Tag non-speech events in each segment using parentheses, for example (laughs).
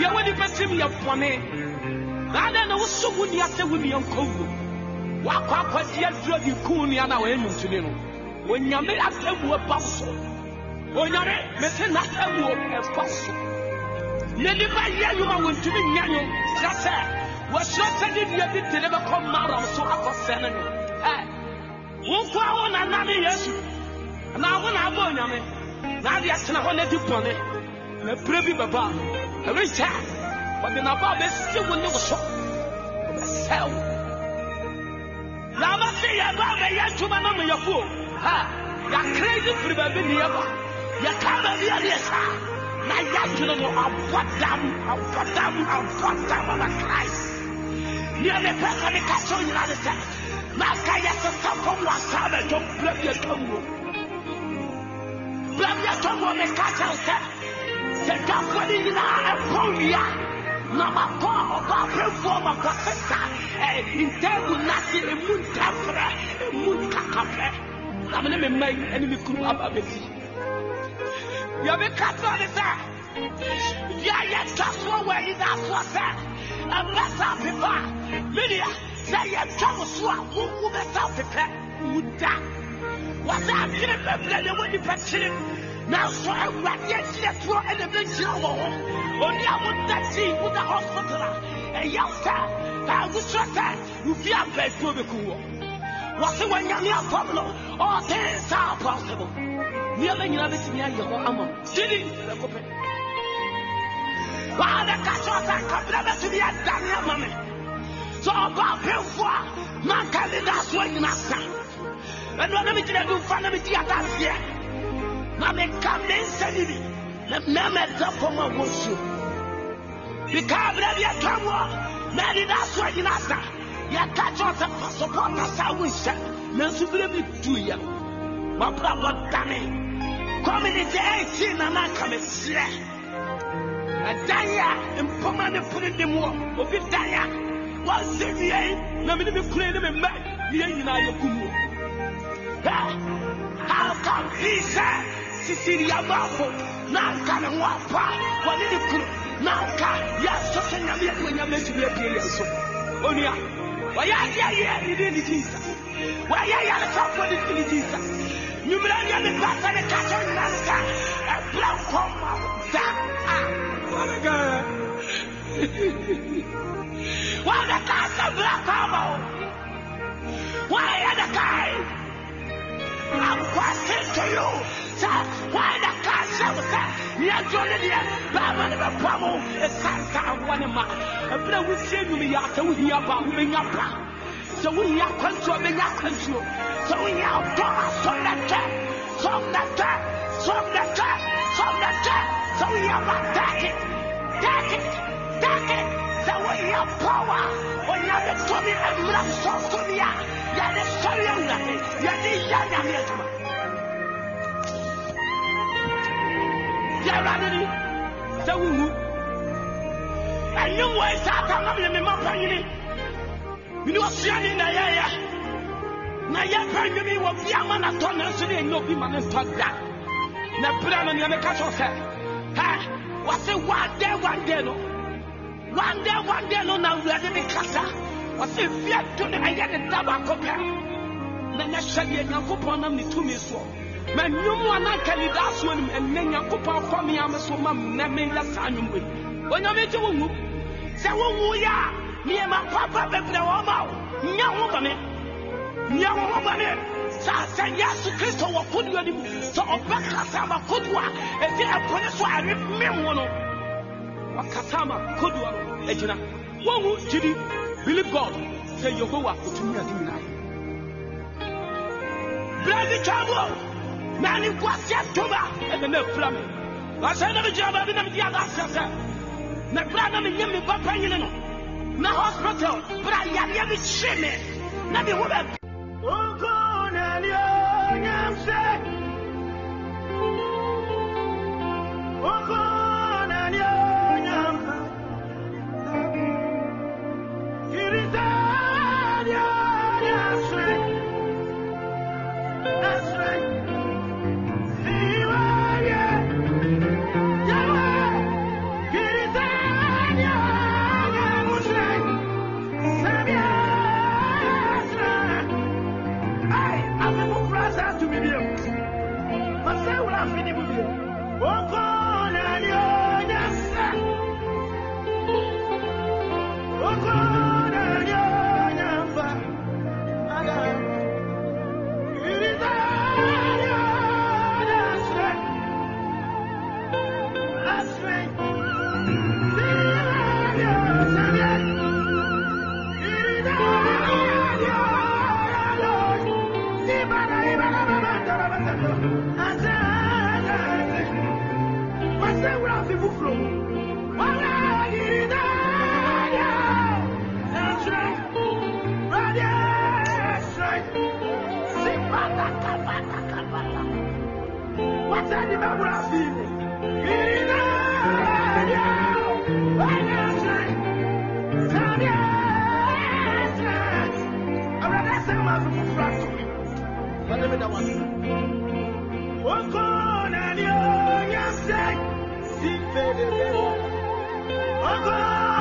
Yɛ wɔ nipa tim yɛ bɔne. Ade na wosɔ wo nua sɛ wo nua nkɔ wuo woakɔ akɔgye aduro de kuu nnia no a wɔyɛ nwuntuni no onyame asɛmuo ba so onyame mese n'asɛmuo ɛba so na nipa yɛ nnwuma wɔntumi nya nwom kyerɛ sɛ wɔahyerɛ sɛ ne nua bi de ne bɛkɔ maram so akɔsɛ no ɛ wo nko a wo nana yesu. Anaa wo na abɔ onyame na ade atena hɔ na di bɔne na berɛ bi bɛba a ɛrenkyɛ a wɔde n'aba a bɛsie wo ne wo so wɔbɛsɛe wo na aba se yɛba a bɛyɛ adwuma no meyɛfo o ha! Yɛakra yi firi baabi ne yɛba yɛka baabi a ne yɛ saa na yɛadwene no abɔ dam abɔ dam abɔ dam ama christ. Neɛ mepɛ sɛ meka kyɛw nyina ne sɛ na aka yɛsesa fam wɔ asaa bɛdwɔ bra bi atwa muo bra bi atwa muo meka kyɛw sɛ sɛ dwafoɔ no nyinaa ɛpɔ wia na makɔ ɔba apɛfoɔ makɔ sesa ntamu nase ɛmu ntafrɛ ɛmu nkakafrɛ na mene me mma yi ɛne me kunu aba bɛsi deɛ meka kyerɛ ne sɛ deɛ yɛtwa soɔ wɔ anidasoɔ sɛ ɛbɛsa pepa a menea sɛ yɛtwa wo so a wowu bɛsa pepɛ wu da wɔsɛ adwene bɛbrɛ ne wɔ nipa kyere nanso awurade akyerɛ toɔ ɛna bɛgyina wɔ hɔ. Ɔne a woda woda hospital a ɛyɛ sɛ baawokyerɛ sɛ wofi abɛasuo bɛku wɔ. Wɔse wɔnyame afam no ɔɔten saa apɔsebo nneɛma nyinaa bɛtumi ayɛ hɔ ama sidi bɛkɔpɛ waadɛka kyerɛ sɛ nkabra bɛtumi adane ama me. Sɛ ɔba apɛmfoɔ a manka ne da soɔ nyina sa. Ɛnoa na megyina bi mfa na megye adanseɛ ma meka me nsa nini na mmɛmɛda fam a wɔsuo bikaa berɛ bi atwam wɔ maadeda so agyina sa. Yɛka kyerɛ sɛ fa sopɔta saa wonhyɛ nanso berɛ bi duiɛ mabrabɔ dane community ɛɛkyii nana anka meserɛ ɛdan a mpɔma ne pone dem wɔ obi dan a wɔnsɛ wiei na mene me kunu ne me mma wiei nyinaa yɛgu mu. How come? He said sisiria baafo na anka ne ho apa wɔne ne kunu na anka yɛsɔ sɛ nyame yɛde onyame atumi apue yɛn so onua wɔyɛ adeɛ yɛ ne din ne jesus wɔyɛ yaresafoɔ ne ne jesus? Nwummerɛ nyɛ ne pata ne ka kyɛ nyina sɛ ɛbrɛ nkɔ ma da a wɔneka wɔneka sɛ brɛ kɔ ma wo wɔyɛ ne kae I'm questioning to you. Sir, why the castle, sir? You're joining the Baba the Pamo, a Santa one man. A brother will to me after we hear about me, So we are control, we are control. So we are Thomas from the top, from the top, from the top, from the top. So we are back it, take it, take it. So we are power. We are the Tommy and to the yɛde sɔre awurade yɛde yɛ nyame adwuma yɛ awurade ni sɛ wowu ɛnyem wɔ sɛ aka na meyɛ me ma panyini mene ɔsuane na yɛyɛ na yɛpɛ nwumi wɔ bia ma na tɔ nanso ne ɛnyɛ obi ma ne ntɔ da na berɛ no neɛ meka kyɛw sɛ hɛ wɔse one day one day no one day one day no na awurade ne kasa ɔsɛ fia do no ɛyɛ ne da baako pɛ na nyɛ hyɛdeɛ nyankopɔn nam ne tumi soɔ. Ma nnwom a na anka ne daa soɔ nim ɛnnɛ nyankopɔn fa me ame so ma nnɛ meyɛ saa nnwom wei. Onyame gye wo nwu sɛ wowu yɛ a nneɛma papa bebrɛ wɔ ma wo. Nyɛ ho bɔne. Nyɛ ho bɔne. Saa sɛ yesu kristo wɔ kodoɔ no mu sɛ ɔbɛkasa ma kodoɔ a ɛfi ɛpone so a ɛremem wo no wakasa ma kodoɔ agyina. Wohu gyidi Believe God. Say Yehowa otumi adum na ye. Blessed trouble. Nani kwasi atoma. Ebe na efura mi. Wasa na mi gyina baabi na mi di aga asese. Na kura na mi nye mi ba panyini no. Na hospital. Bra yadeɛ mi hye mi. Na mi ho bɛ. Nko na ni o nyam se. Nko. Oh, God. Oh, God!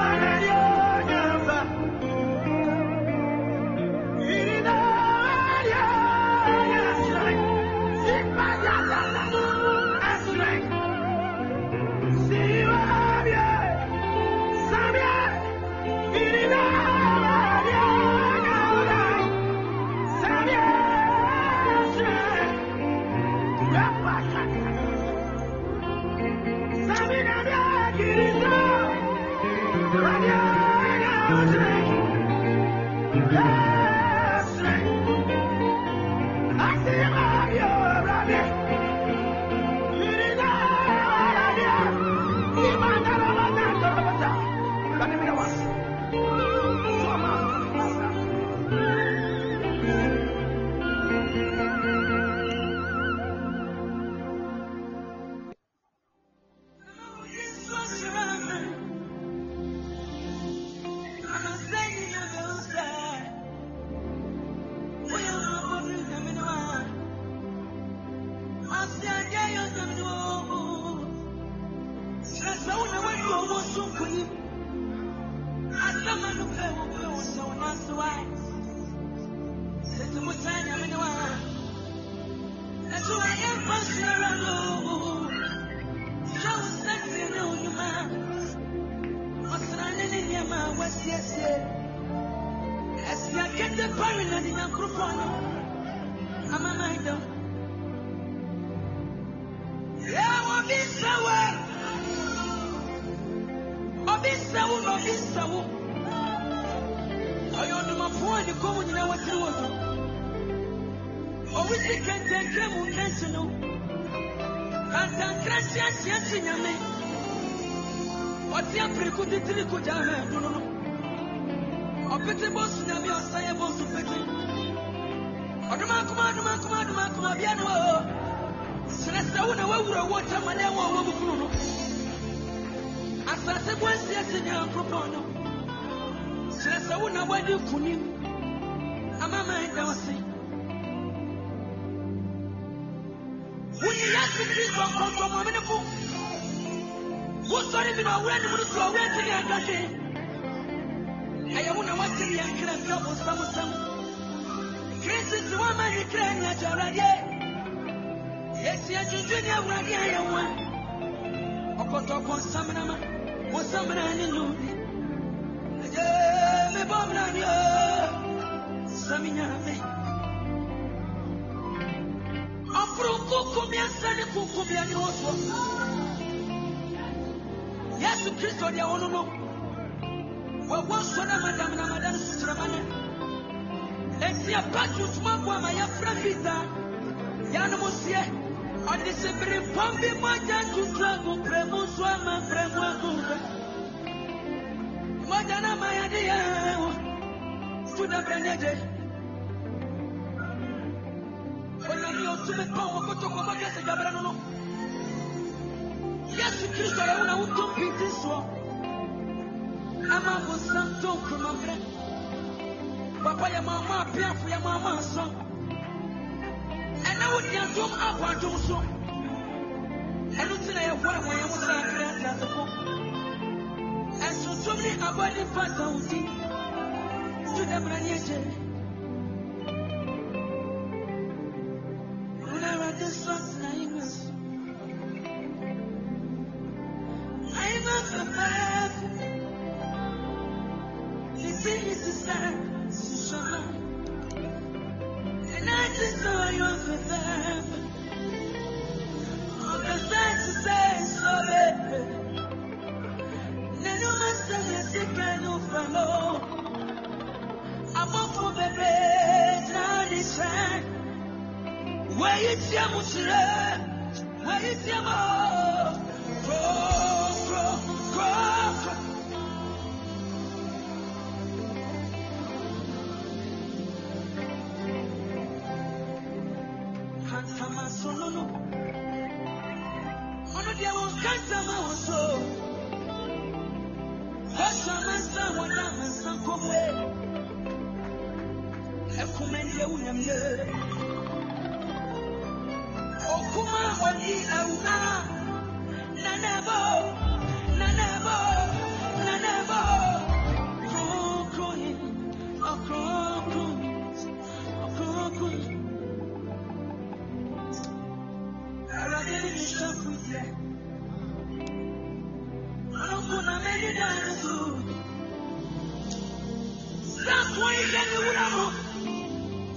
ekumen yewunyam ye.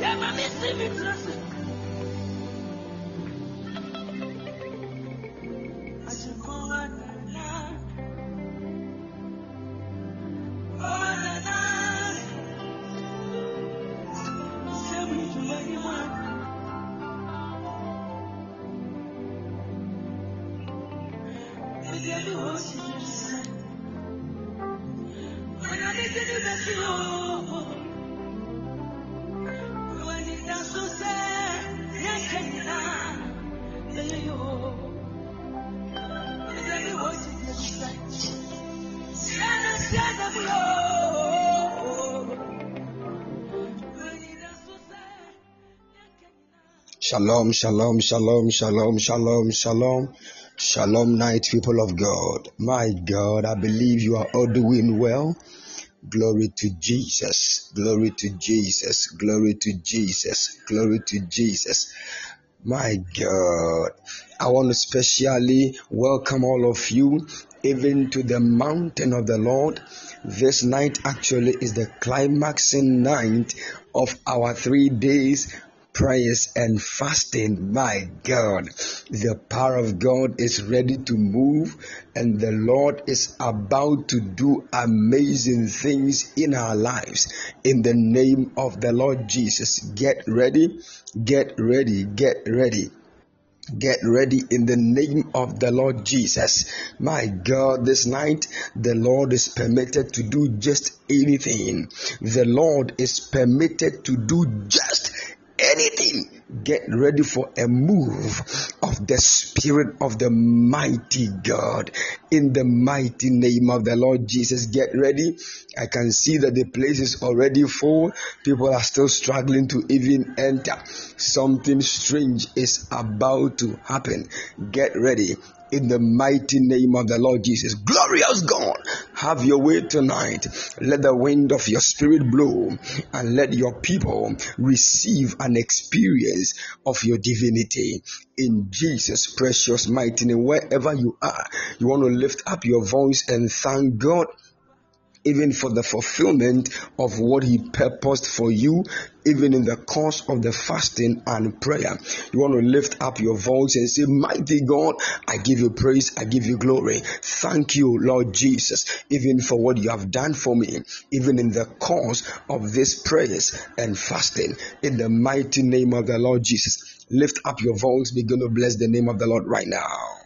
Yeah, my miss me, Shalom, shalom, shalom, shalom, shalom, shalom. Shalom, night people of God. My God, I believe you are all doing well. Glory to Jesus. Glory to Jesus. Glory to Jesus. Glory to Jesus. My God, I want to specially welcome all of you, even to the mountain of the Lord. This night actually is the climaxing night of our three days prayers and fasting. My God, the power of God is ready to move, and the Lord is about to do amazing things in our lives. In the name of the Lord Jesus, get ready, get ready, get ready. Get ready in the name of the Lord Jesus. My God, this night the Lord is permitted to do just anything. The Lord is permitted to do just Get ready for a move of the Spirit of the mighty God in the mighty name of the Lord Jesus. Get ready. I can see that the place is already full. People are still struggling to even enter. Something strange is about to happen. Get ready in the mighty name of the Lord Jesus. Glorious God, have your way tonight. Let the wind of your spirit blow and let your people receive an experience of your divinity. In Jesus' precious mighty name, wherever you are, you want to lift up your voice and thank God even for the fulfillment of what He purposed for you, even in the course of the fasting and prayer. You want to lift up your voice and say, Mighty God, I give you praise, I give you glory. Thank you, Lord Jesus, even for what you have done for me, even in the course of these prayers and fasting. In the mighty name of the Lord Jesus, lift up your voice, begin to bless the name of the Lord right now.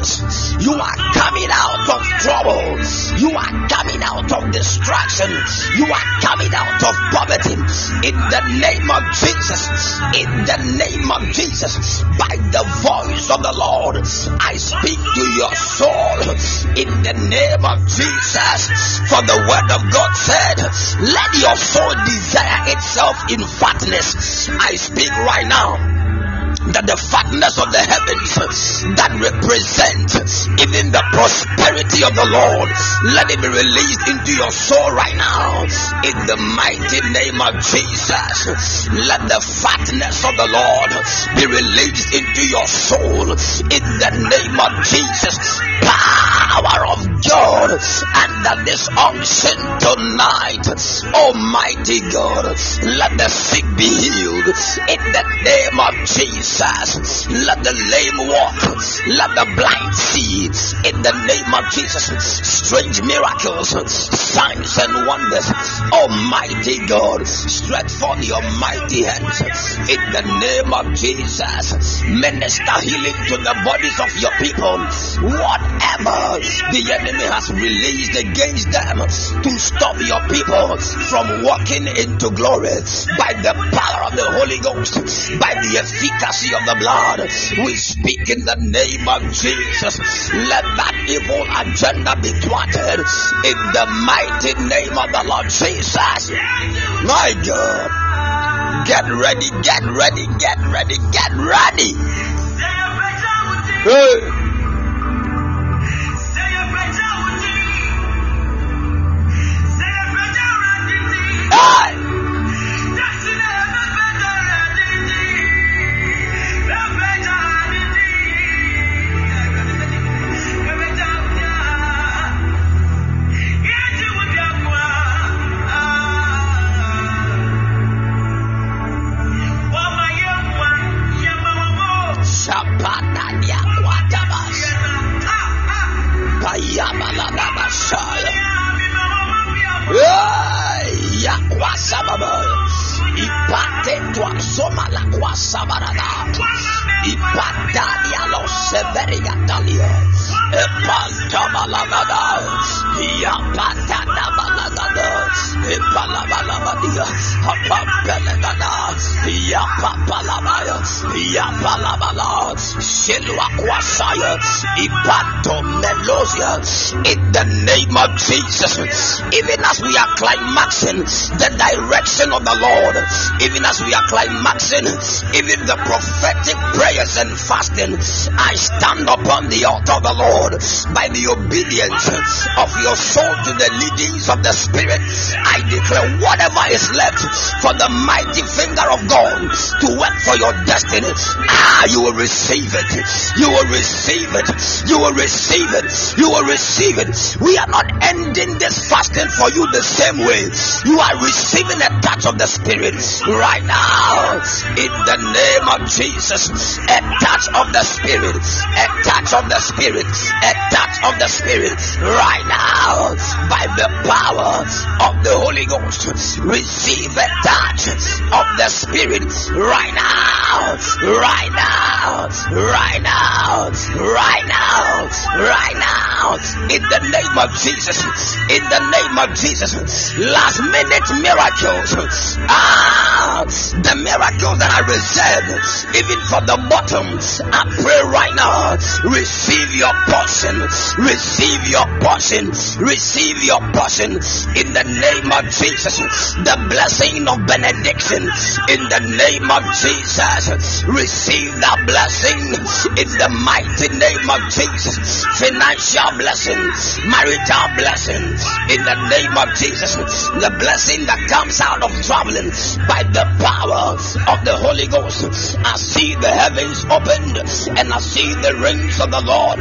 You are coming out of trouble, you are coming out of distraction, you are coming out of poverty. In the name of Jesus, in the name of Jesus, by the voice of the Lord, I speak to your soul. In the name of Jesus, for the word of God said, Let your soul desire itself in fatness. I speak right now that the fatness of the heavens that represent even the prosperity of the Lord, let it be released into your soul right now. In the mighty name of Jesus, let the fatness of the Lord be released into your soul. In the name of Jesus, power of God, and that this unction tonight, Almighty God, let the sick be healed. In the name of Jesus, let the lame walk, let the blind see. In the name of Jesus, strange miracles, signs and wonders. Almighty God, stretch forth your mighty hands. In the name of Jesus, minister healing to the bodies of your people. Whatever the enemy has released against them to stop your people from walking into glory by the power of the Holy Ghost, by the efficacy of the blood. We speak in the name of Jesus. Let that evil agenda be thwarted in the mighty name of the Lord Jesus. My God. Get ready, get ready, get ready, get ready. Hey. La kwasabarada. Ipadalia lo severia dalia. Epantabalagada. Yapatada balagada. Epalabalabadia. Apampelagada. Yapapalabaya. Yapalabala. Selwa kwasaya. Ipato melosia. In the name of Jesus. Even as we are climaxing the direction of the Lord, even as we are climaxing even the prophetic prayers and fasting, I stand upon the altar of the Lord by the obedience of your soul to the leadings of the Spirit. I declare whatever is left for the mighty finger of God to work for your destiny, ah, you will receive it. You will receive it. You will receive it. You will receive it. We are not ending this fasting for you the same way. You are receiving a touch of the Spirit right now. In the name of Jesus, a touch of the Spirit. A touch of the Spirit. A touch of the Spirit right now. By the power of the Holy Ghost, receive a touch of the Spirit right now. Right now. Right now. Right now. Right now. In the name of Jesus. In the name of Jesus. Last minute miracles. Ah, the miracles that I reserve, even for the bottoms. I pray right now. Receive your portion. Receive your portion. Receive your portion. In the name of Jesus. The blessing of benediction. In the name of Jesus. Receive the blessing. In the mighty name of Jesus. Financial blessings. Marital blessings. In the name of Jesus. The blessing that comes out of traveling by the power of the Holy Ghost. I see the heavens opened and I see the rings of the Lord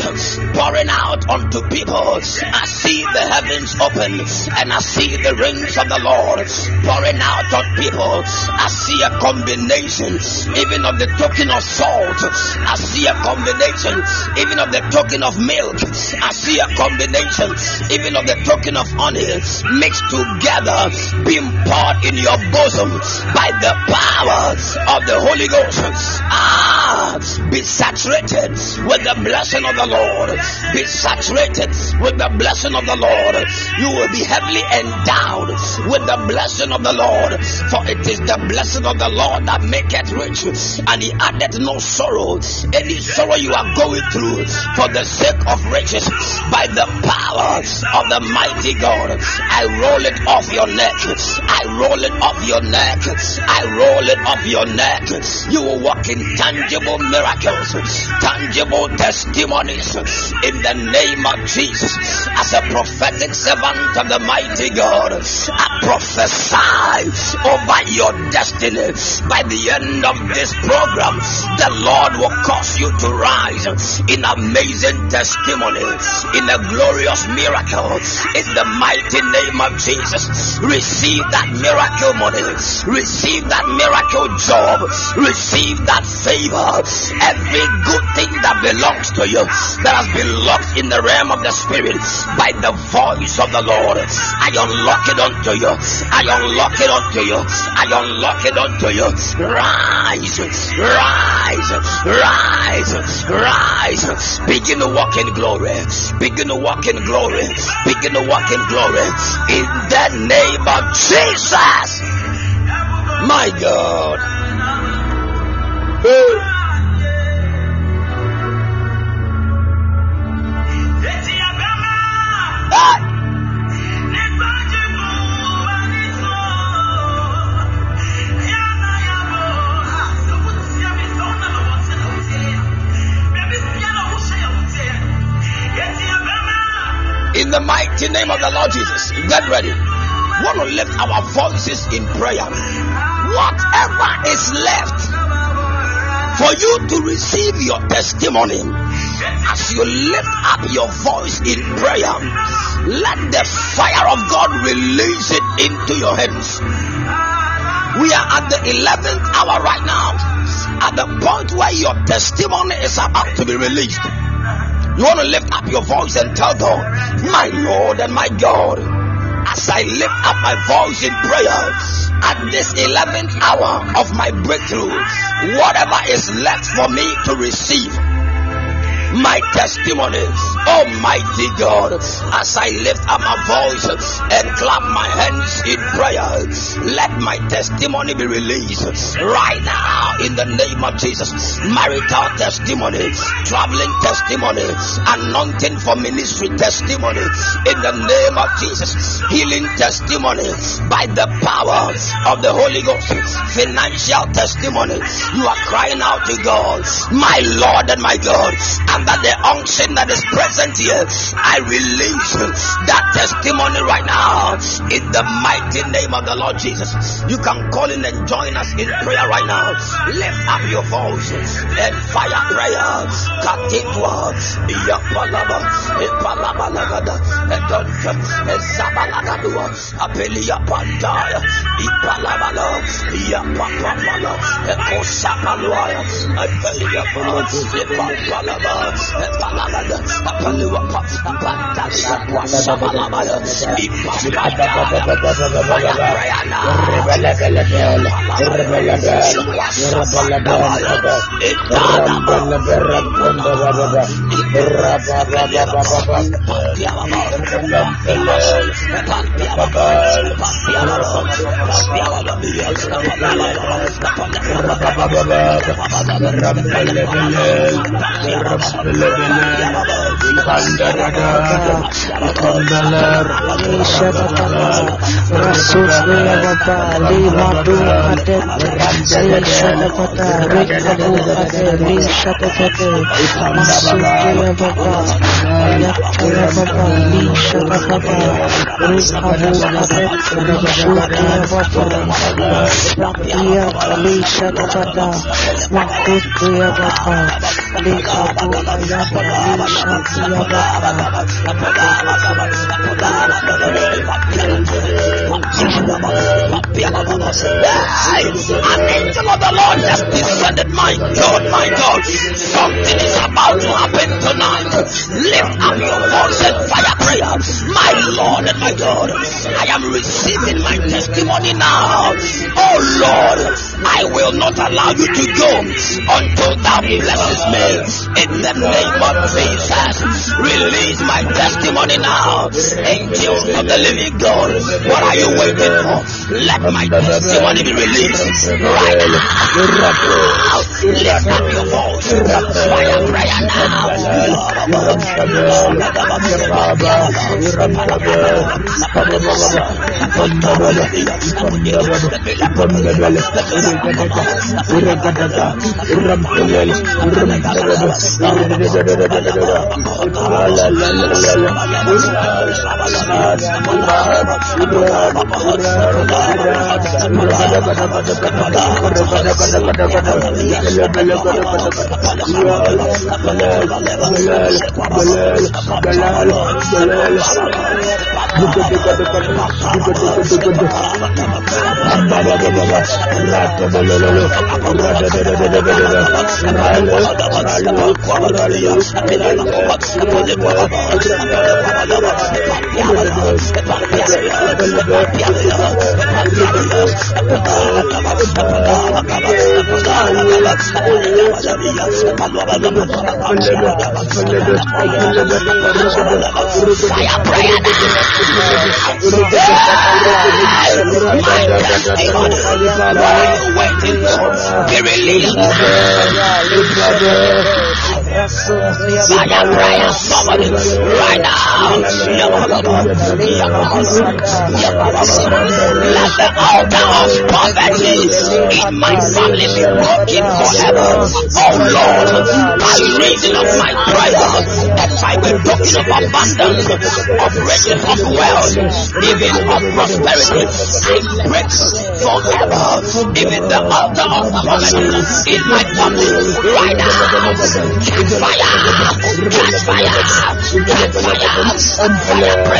pouring out unto people. I see the heavens open and I see the rings of the Lord pouring out on people. I see a combination even of the token of salt. I see a combination even of the token of milk. I see a combination even of the token of honey mixed together being poured in your bosom by the power of the Holy Ghost. Ah, be saturated with the blessing of the Lord. Be saturated with the blessing of the Lord. You will be heavily endowed with the blessing of the Lord. For it is the blessing of the Lord that maketh rich, and he addeth no sorrow. Any sorrow you are going through for the sake of riches, by the power of the mighty God, I roll it off your neck. I roll it off your neck. I roll it off your neck. You will walk in tangible miracles, tangible testimonies in the name of Jesus. As a prophetic servant of the mighty God, I prophesy over your destiny. By the end of this program, the Lord will cause you to rise in amazing testimony, in a glorious miracle, in the mighty name of Jesus. Receive that miracle money, receive that miracle job, receive that favor. Every good thing that belongs to you that has been locked in the realm of the spirit by the voice of the Lord. I unlock it unto you. I unlock it unto you. I unlock it unto you. Rise, rise, rise, rise. Begin to walk in glory. Begin to walk in glory. Begin to walk in glory. In the name of Jesus. My God. In the mighty name of the Lord Jesus, get ready. We want to lift our voices in prayer. Whatever is left for you to receive your testimony, as you lift up your voice in prayer, let the fire of God release it into your hands. We are at the 11th hour right now, at the point where your testimony is about to be released. You want to lift up your voice and tell God, My Lord and my God, as I lift up my voice in prayer at this 11th hour of my breakthrough, whatever is left for me to receive my testimony. Almighty God, as I lift up my voice and clap my hands in prayer, let my testimony be released right now in the name of Jesus. Marital testimony, traveling testimony, anointing for ministry testimony in the name of Jesus. Healing testimony by the power of the Holy Ghost. Financial testimony. You are crying out to God, my Lord and my God. Under the unction that is present here, I release that testimony right now in the mighty name of the Lord Jesus. You can call in and join us in prayer right now. Lift up your voice and fire prayer. Katitwa, Yapalaba, Ipalabalagada, Edonja, Ezabalagadua, Apelia Pandaya, Ipalabala, Yapapapala, Ekosapaluaya, Apelia Palamada, Li An angel of the Lord has descended. My God, my God, something is about to happen tonight. Lift up your voice and fire prayer. My Lord and my God, I am receiving my testimony now. Oh Lord, I will not allow you to go until thou blesses me. In the name of Jesus, release my testimony now. Angels of the living God, what are you waiting for? Let my testimony be released right now. Lift up your voice. Prayer Rata be released Fire prayer somebody right now let the altar of poverty in my family be broken forever oh Lord by reason of my prayer and by the doctrine of abundance of riches of wealth even of prosperity I break forever even the altar of poverty in my family right now fire, catch fire, catch fire, and fire.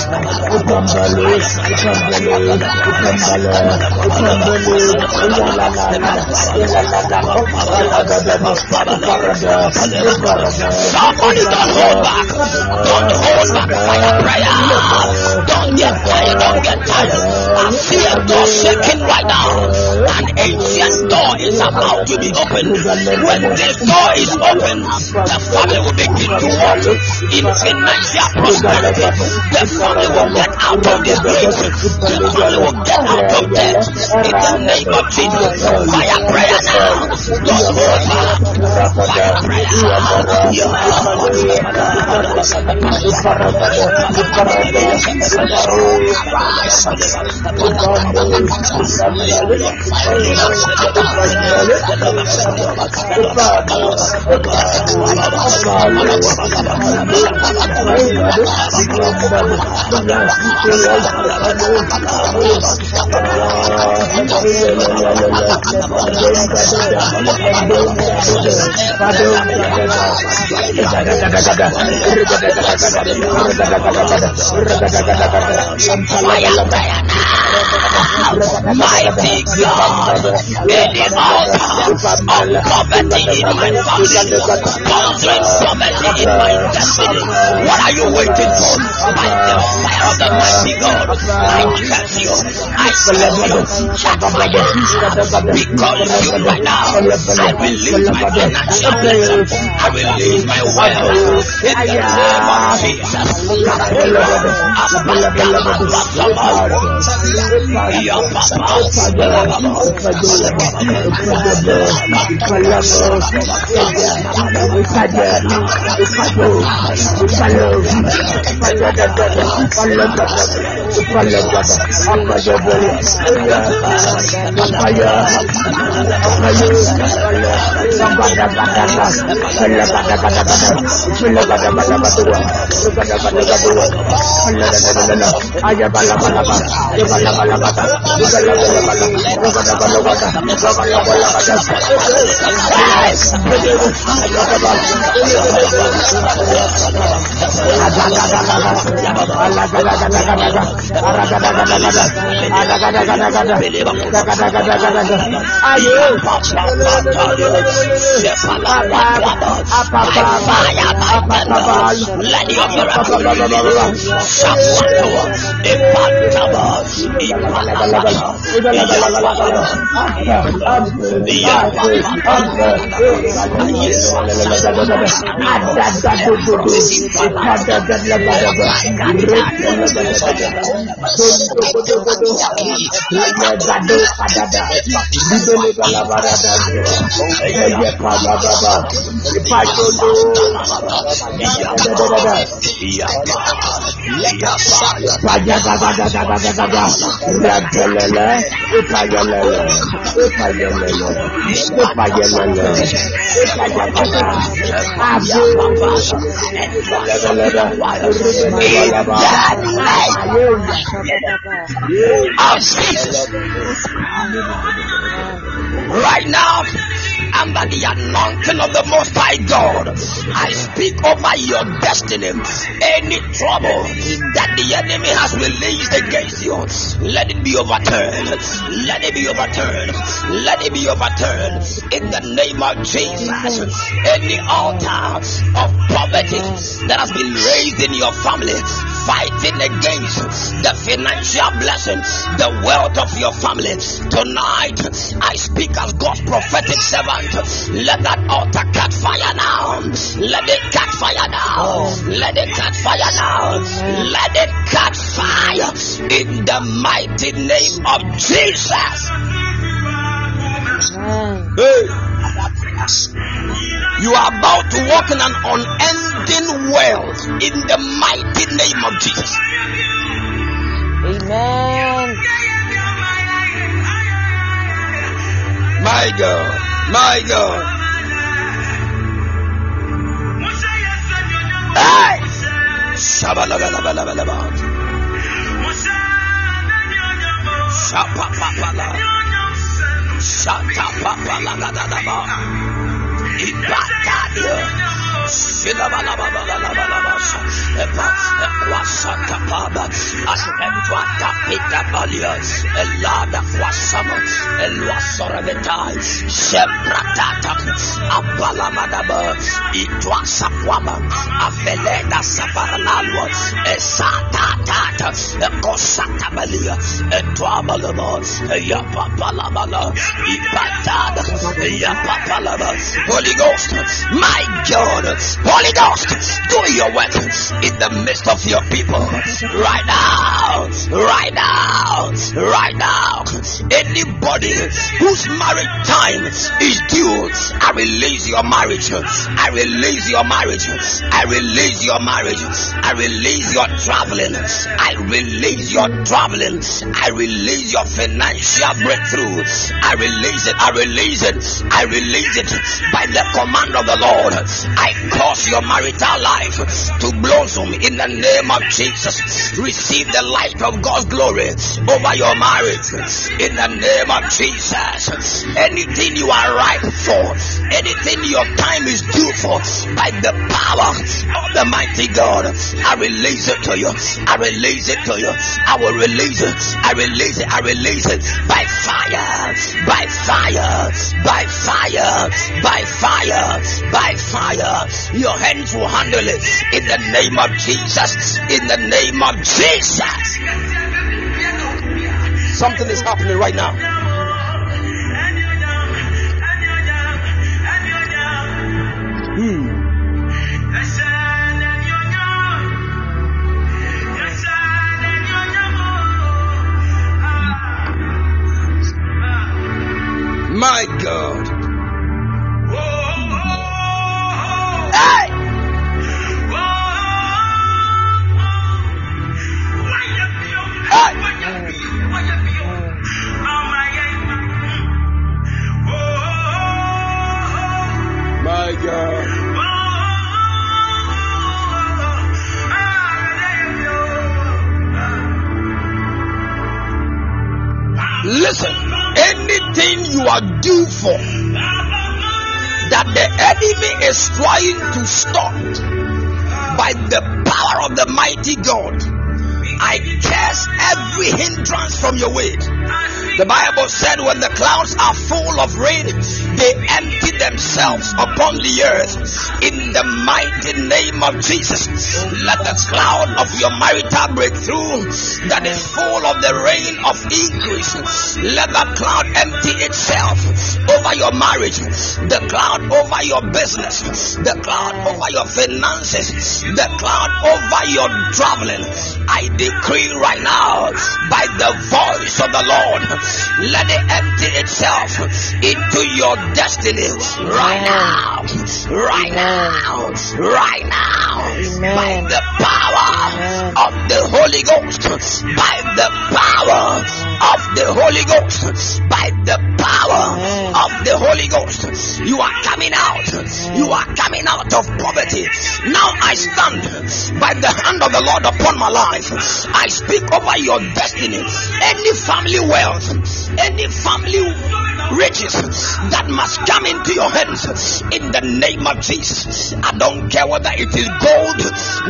Somebody don't hold back. Don't hold back fire prayer. Don't get tired. Don't get tired. I see a door shaking right now. An ancient door is about to be opened. When this door is open, the family will begin to walk in financial prosperity. The family will get out of disgrace. The family will get out of debt. In the name of Jesus. Fire prayer now. Back. Fire prayer. Fire prayer now. Mighty God. Any altar of poverty in my family. Causing poverty in my destiny. What are you waiting for? The mighty God. I you. I you. You right now. I release my financial blessing. I release my wealth. In the of Jesus. Palababa, palababa, apadaba, ya, apaya, apayu, sabada badada, palabada badada, palabada badada dua, sabada badada dua, palabada badada, ayah palabada, sabada palabada, sabada palabada, sabada palabada, sabada palabada. Ada, ada, ada, ada, ada. Miracle Shakwatoa, Epantaba, of Jesus. Right now, under the anointing of the Most High God, I speak over your destiny. Any trouble that the enemy has released against you, let it be overturned. Let it be overturned. Let it be overturned. In the name of Jesus, any altar of poverty that has been raised in your family, fighting against the financial blessing, the wealth of your family. Tonight, I speak as God's prophetic servant. Let that altar catch fire now. Let it catch fire now. Let it catch fire now. Let it catch fire in the mighty name of Jesus. Hey. You are about to walk in an unending wealth in the mighty name of Jesus. Amen. My God. My God. Hey! Shabalabalabalaba. Shapapapala. Shatapapalagadadaba. Ibadadia. Holy Ghost. My God. Holy Ghost, do your work in the midst of your people right now, right now, right now. Anybody whose marriage time is due, I release your marriage. I release your marriage. I release your marriage. I release your traveling. I release your traveling. I release your financial breakthrough. I release it. I release it. I release it by the command of the Lord. I cause your marital life to blossom in the name of Jesus. Receive the light of God's glory over your marriage in the name of Jesus. Anything you are ripe for, anything your time is due for, by the power of the mighty God, I release it to you. I release it to you. I will release it. I release it. I release it by fire, by fire, by fire, by fire, by fire. Your hands will handle it in the name of Jesus. In the name of Jesus. Something is happening right now. Hmm. My God. You are due for that the enemy is trying to stop by the power of the mighty God, I curse every hindrance from your way. The Bible said when the clouds are full of rain, they empty themselves upon the earth. In the mighty name of Jesus, let the cloud of your marital breakthrough that is full of the rain of increase, let that cloud empty itself over your marriage, the cloud over your business, the cloud over your finances, the cloud over your traveling. I decree right now by the voice of the Lord, let it empty itself into your destiny right now, right now, right now, by the power of the Holy Ghost, by the power of the Holy Ghost, by the power of the Holy Ghost. You are coming out, you are coming out of poverty. Now I stand by the hand of the Lord upon my life. I speak over your destiny, any family wealth, any family riches that must come into your hands in the name of Jesus. I don't care whether it is gold,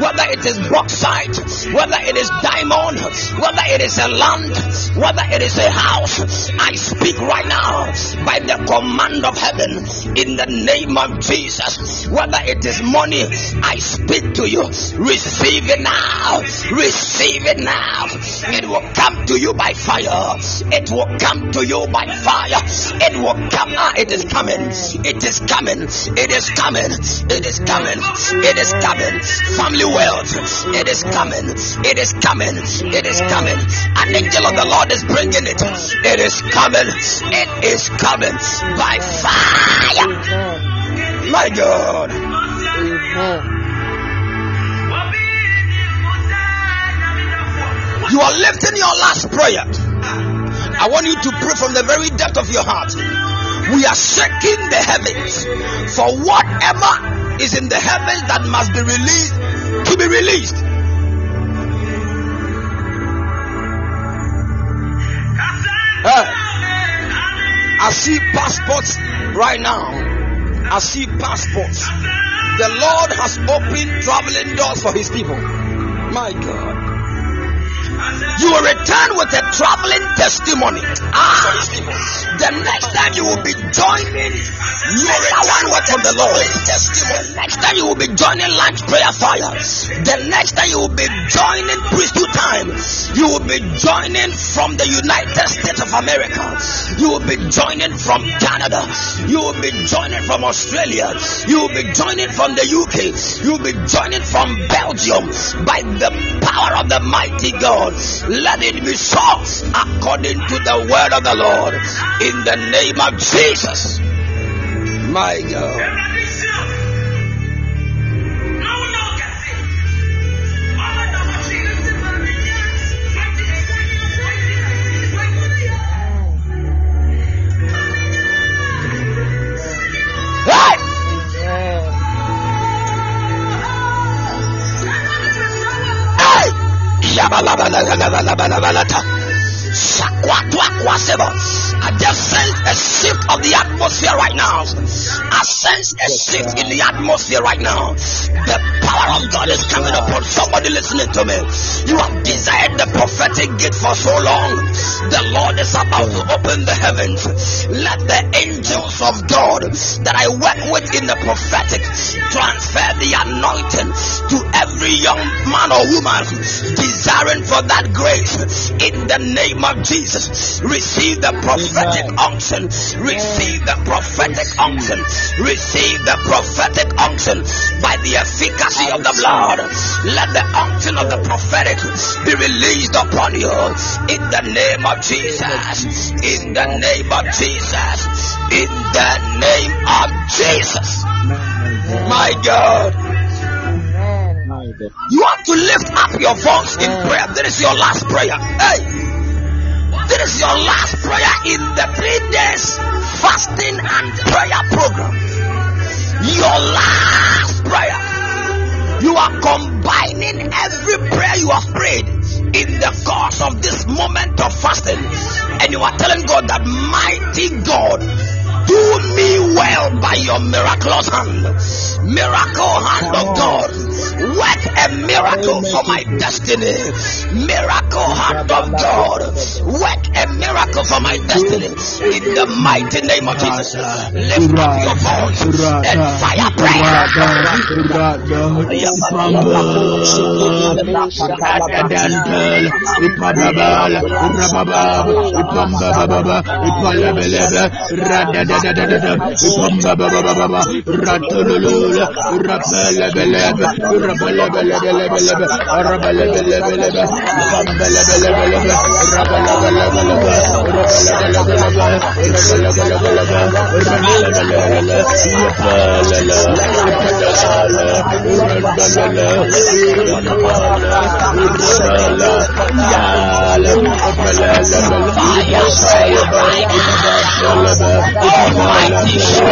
whether it is bauxite, whether it is diamond, whether it is a land, whether it is a house. I speak right now by the command of heaven in the name of Jesus. Whether it is money, I speak to you. Receive it now. Receive it now. It will come to you by fire. It will come to you by fire. It will come. Ah, it is coming. It is coming. It is coming. It is coming. It is coming. Family wealth. It is coming. It is coming. It is coming. An angel of the Lord is bringing it. It is coming. It is coming by fire. My God. You are lifting your last prayer. I want you to pray from the very depth of your heart. We are shaking the heavens for whatever is in the heavens that must be released to be released. Hey, I see passports right now. I see passports. The Lord has opened traveling doors for his people. My God. You will return with a traveling testimony. Ah, the next time you will be joining mega one word from the Lord. The next time you will be joining lunch prayer fire. The next time you will be joining priesthood time. You will be joining from the United States of America. You will be joining from Canada. You will be joining from Australia. You will be joining from the UK. You will be joining from Belgium by the power of the mighty God. Let it be so according to the word of the Lord in the name of Jesus. My God. Sakwa, toi, quoi, c'est bon. I just sense a shift of the atmosphere right now. I sense a shift in the atmosphere right now. The power of God is coming upon somebody listening to me. You have desired the prophetic gift for so long. The Lord is about to open the heavens. Let the angels of God that I work with in the prophetic transfer the anointing to every young man or woman desiring for that grace in the name of Jesus. Receive the prophetic unction. Receive the prophetic unction. Receive the prophetic unction by the efficacy of the blood. Let the unction of the prophetic be released upon you in the name of Jesus. In the name of Jesus. In the name of Jesus. My God. You have to lift up your voice in prayer. This is your last prayer. Hey. This is your last prayer in the three days fasting and prayer program. Your last prayer. You are combining every prayer you have prayed in the course of this moment of fasting. And you are telling God that mighty God, do me well by your miraculous hand. Miracle hand of God. Work a miracle for my destiny. Miracle hand of God. Work a miracle for my destiny. In the mighty name of Jesus. Lift up your voice and fire da da da da da bomba ba ba ba ba ba ratululula rabala bala rabala bala bala bala rabala bala bala bala bala bala bala bala rabala bala bala bala rabala bala bala bala rabala bala bala bala rabala bala bala bala rabala bala bala bala rabala Thank you.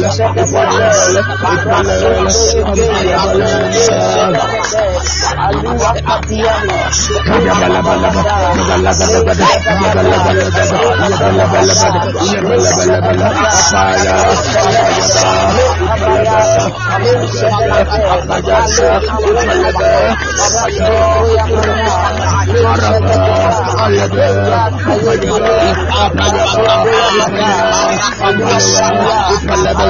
your Fire,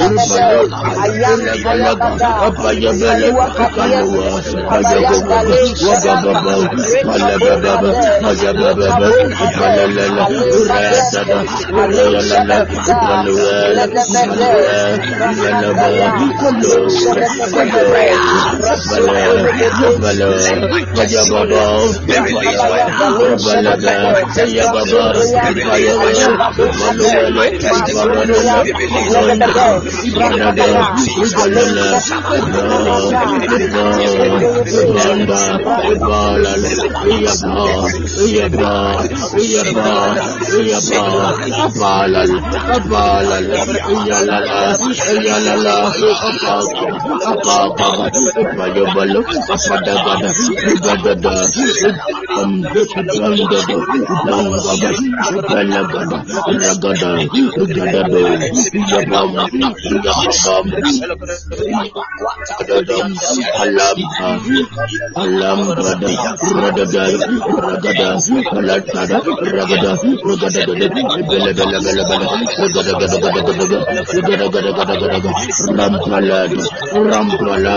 Release Ragada, Rampala,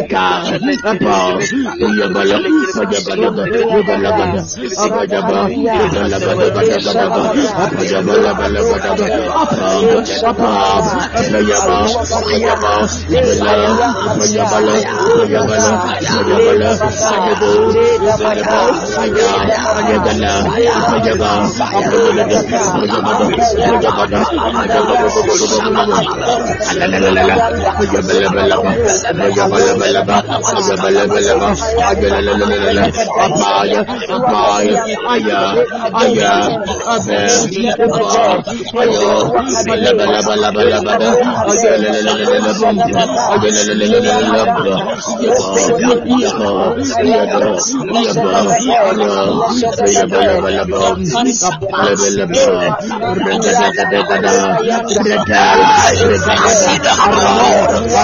Apa, Yabala,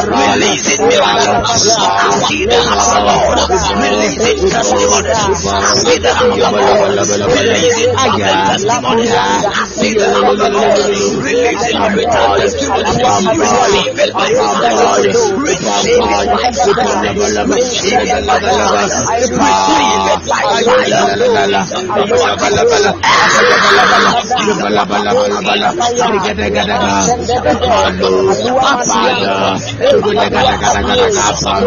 Release it, miracle. See the the. I see the the. I see the the by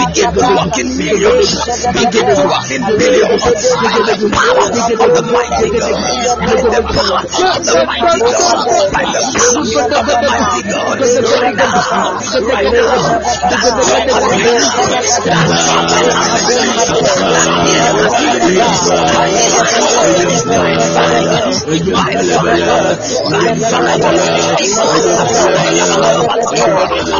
Begin to walk in millions. Begin to walk in millions. By the power of the mighty God. By the power of the mighty God. By the power of the mighty God. Right now. Right now. That's what Your miracle in the name of Jesus. The miracle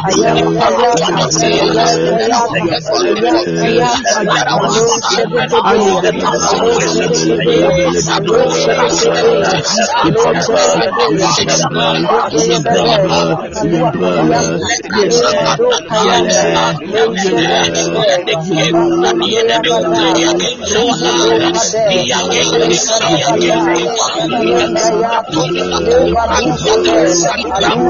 is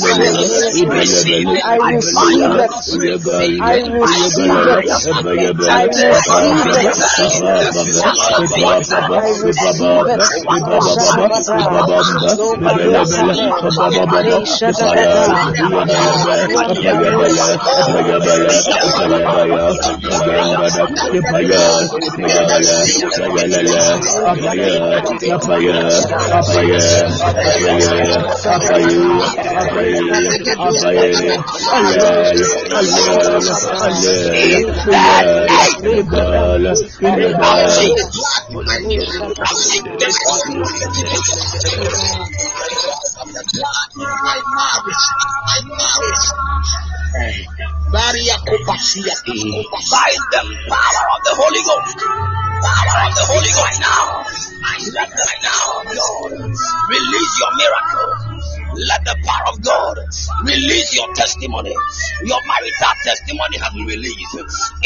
release right now. In the name of Receive it, release. Receive it. by. Receive it Receive it by the power of the Holy Ghost. Power of the Holy Ghost now. I right now, Lord, release your miracle. Let the power of God release your testimony. Your marital testimony has been released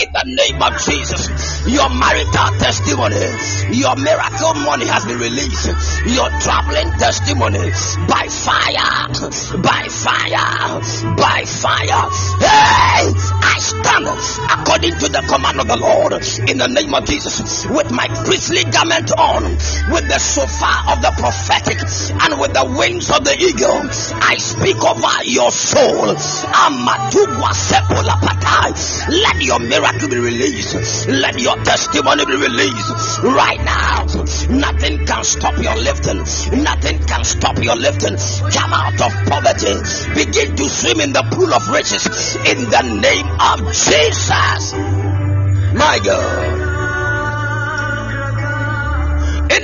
in the name of Jesus. Your marital testimony, your miracle money has been released. Your traveling testimony by fire, by fire, by fire. Hey, I stand according to the command of the Lord in the name of Jesus with my priestly garment on, with the shofar of the prophetic, and with the wings of the eagle. I speak over your soul. Let your miracle be released. Let your testimony be released right now. Nothing can stop your lifting. Nothing can stop your lifting. Come out of poverty. Begin to swim in the pool of riches in the name of Jesus. My God.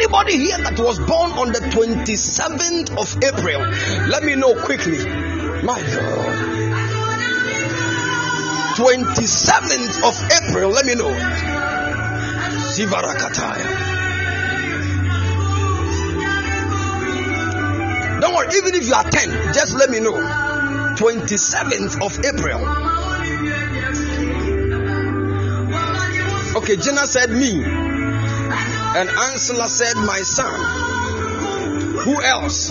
Anybody here that was born on the 27th of April, let me know quickly. My God. 27th of April, let me know. Sivarakataya. Don't worry, even if you are 10, just let me know. 27th of April. Okay, Jenna said me. And Ansela said my son. Who else?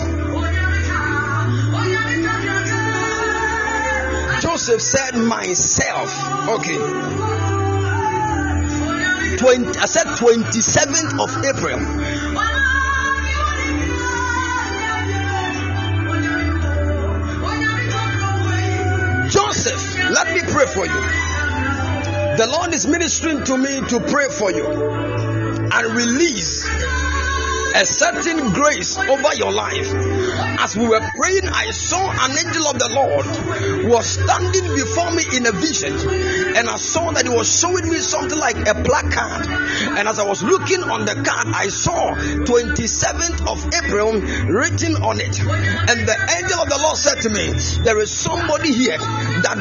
Joseph said myself. Okay. 20, I said 27th of April. Joseph, let me pray for you. The Lord is ministering to me to pray for you and release a certain grace over your life. As we were praying, I saw an angel of the Lord was standing before me in a vision, and I saw that he was showing me something like a placard. And as I was looking on the card, I saw 27th of April written on it. And the angel of the Lord said to me, There is somebody here that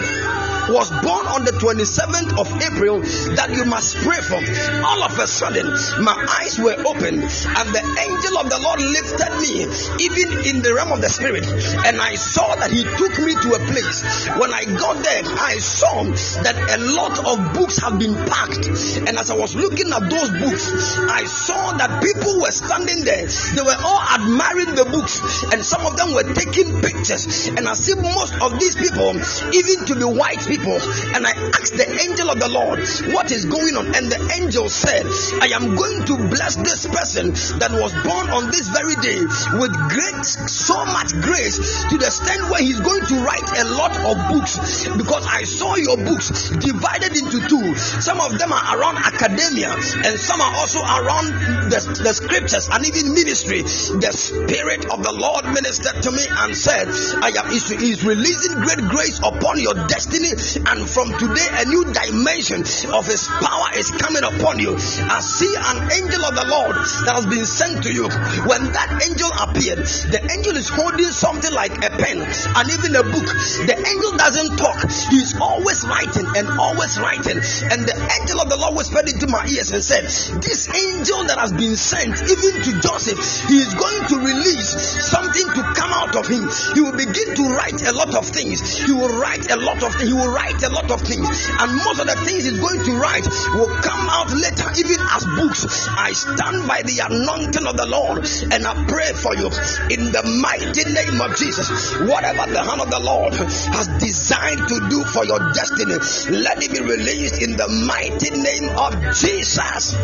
was born on the 27th of April that you must pray for. All of a sudden, my eyes were opened, and the angel of the Lord lifted me, even in the realm of the spirit, and I saw that he took me to a place. When I got there, I saw that a lot of books have been packed, and as I was looking at those books, I saw that people were standing there. They were all admiring the books, and some of them were taking pictures. And I see most of these people, even to be white people, and I asked the angel of the Lord, What is going on? And the angel said, I am going to bless this person that was born on this very day with great, so much grace to the extent where he's going to write a lot of books because I saw your books divided into two. Some of them are around academia, and some are also around the, the scriptures and even ministry. The Spirit of the Lord ministered to me and said, I am is releasing great grace upon your destiny, and from today, a new dimension of His power is coming upon you. I see an angel of the Lord that has been sent to you. When that angel appeared, the angel is holding something like a pen and even a book. The angel doesn't talk, he's always writing and always writing. And the angel of the Lord whispered into my ears and said, This angel that has been sent, even to Joseph, he is going to release something to come out of him. He will begin to write a lot of things. He will write a lot of things. He will write a lot of things. And most of the things he's going to write will come out later, even as books. I stand by the anointing of the Lord and I pray for you in the mighty name of Jesus. Whatever the hand of the Lord has designed to do for your destiny, let it be released in the mighty name of Jesus.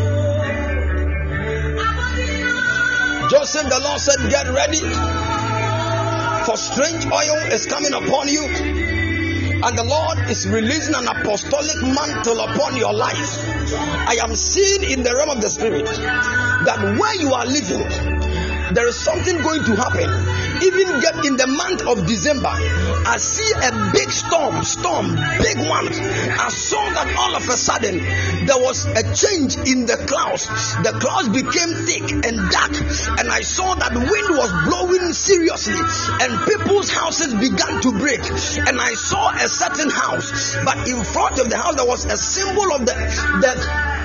Joseph, the Lord said, Get ready, for strange oil is coming upon you, and the Lord is releasing an apostolic mantle upon your life. I am seeing in the realm of the Spirit that where you are living, there is something going to happen. Even get in the month of December, I see a big storm, storm, big one. I saw that all of a sudden there was a change in the clouds. The clouds became thick and dark, and I saw that wind was blowing seriously, and people's houses began to break. And I saw a certain house, but in front of the house there was a symbol of the the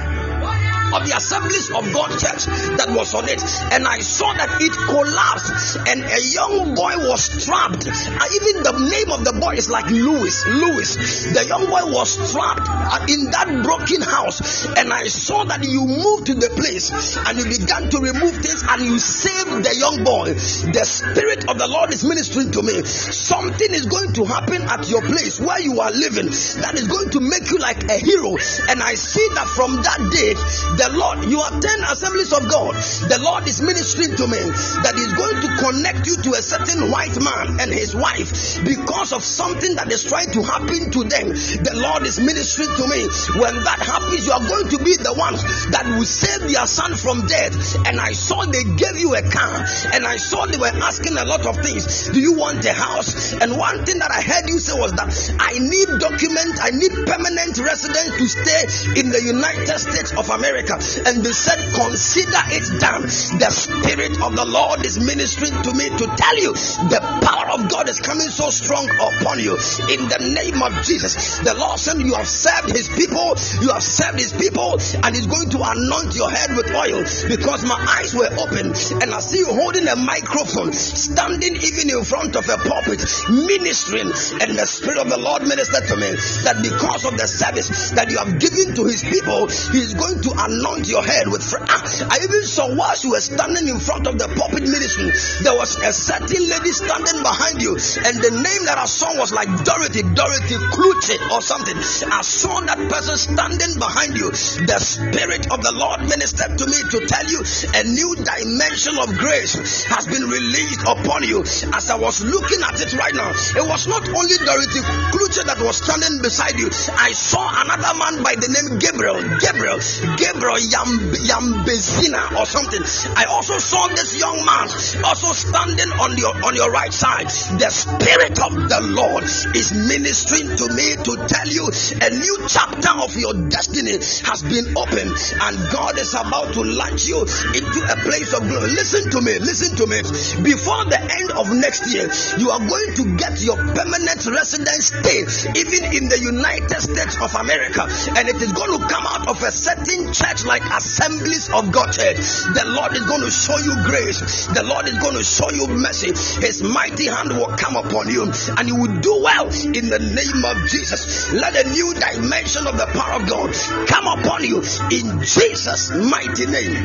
of the Assemblies of God Church that was on it, and I saw that it collapsed, and a young boy was trapped. Uh, even the name of the boy is like Louis. Louis, the young boy was trapped uh, in that broken house, and I saw that you moved to the place and you began to remove things and you saved the young boy. The Spirit of the Lord is ministering to me. Something is going to happen at your place where you are living that is going to make you like a hero. And I see that from that day, the Lord, you are 10 assemblies of God, the Lord is ministering to me that He's going to connect you to a certain white man and his wife because of something that is trying to happen to them. The Lord is ministering to me. When that happens, you are going to be the one that will save their son from death. And I saw they gave you a car, and I saw they were asking a lot of things. Do you want a house? And one thing that I heard you say was that I need document, I need permanent residence to stay in the United States of America. And they said, consider it done. The Spirit of the Lord is ministering to me to tell you the power of God is coming so strong upon you in the name of Jesus. The Lord said, You have served His people, you have served His people, and He's going to anoint your head with oil because my eyes were open and I see you holding a microphone, standing even in front of a pulpit, ministering. And the Spirit of the Lord ministered to me that because of the service that you have given to His people, He is going to anoint your head with. Fr- ah, I even saw whilst you were standing in front of the pulpit ministry, there was a certain lady standing behind you, and the name that I saw was like Dorothy, Dorothy Clutch or something. I saw that person standing behind you. The Spirit of the Lord ministered to me to tell you a new dimension of grace has been released upon you. As I was looking at it right now, it was not only Dorothy Clutch that was standing beside you. I saw another man by the name Gabriel, Gabriel, Gabriel Yam, Yambezina or something. I also saw this young man also standing on your on your right side. The Spirit of the Lord is ministering to me to tell you a new chapter of your destiny has been opened, and God is about to launch you into a place of glory. Listen to me, listen to me. Before the end of next year, you are going to get your permanent residence stay, even in the United States of America, and it is going to come out of a certain church like Assemblies of God Church. The Lord is going to show you grace, the Lord is going to show you mercy. His mighty hand will come upon you, and you will do well in the name of Jesus. Let a new dimension of the power of God come upon you in Jesus' mighty name.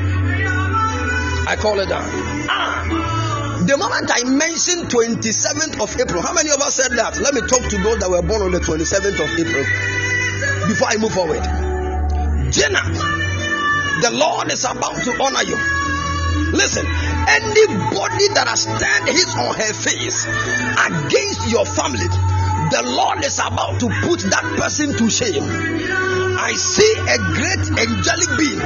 I call it down. Ah. The moment I mentioned 27th of April, how many of us said that? Let me talk to those that were born on the 27th of April before I move forward. Jenna, the Lord is about to honor you. Listen, anybody that has turned his or her face against your family, the Lord is about to put that person to shame. I see a great angelic being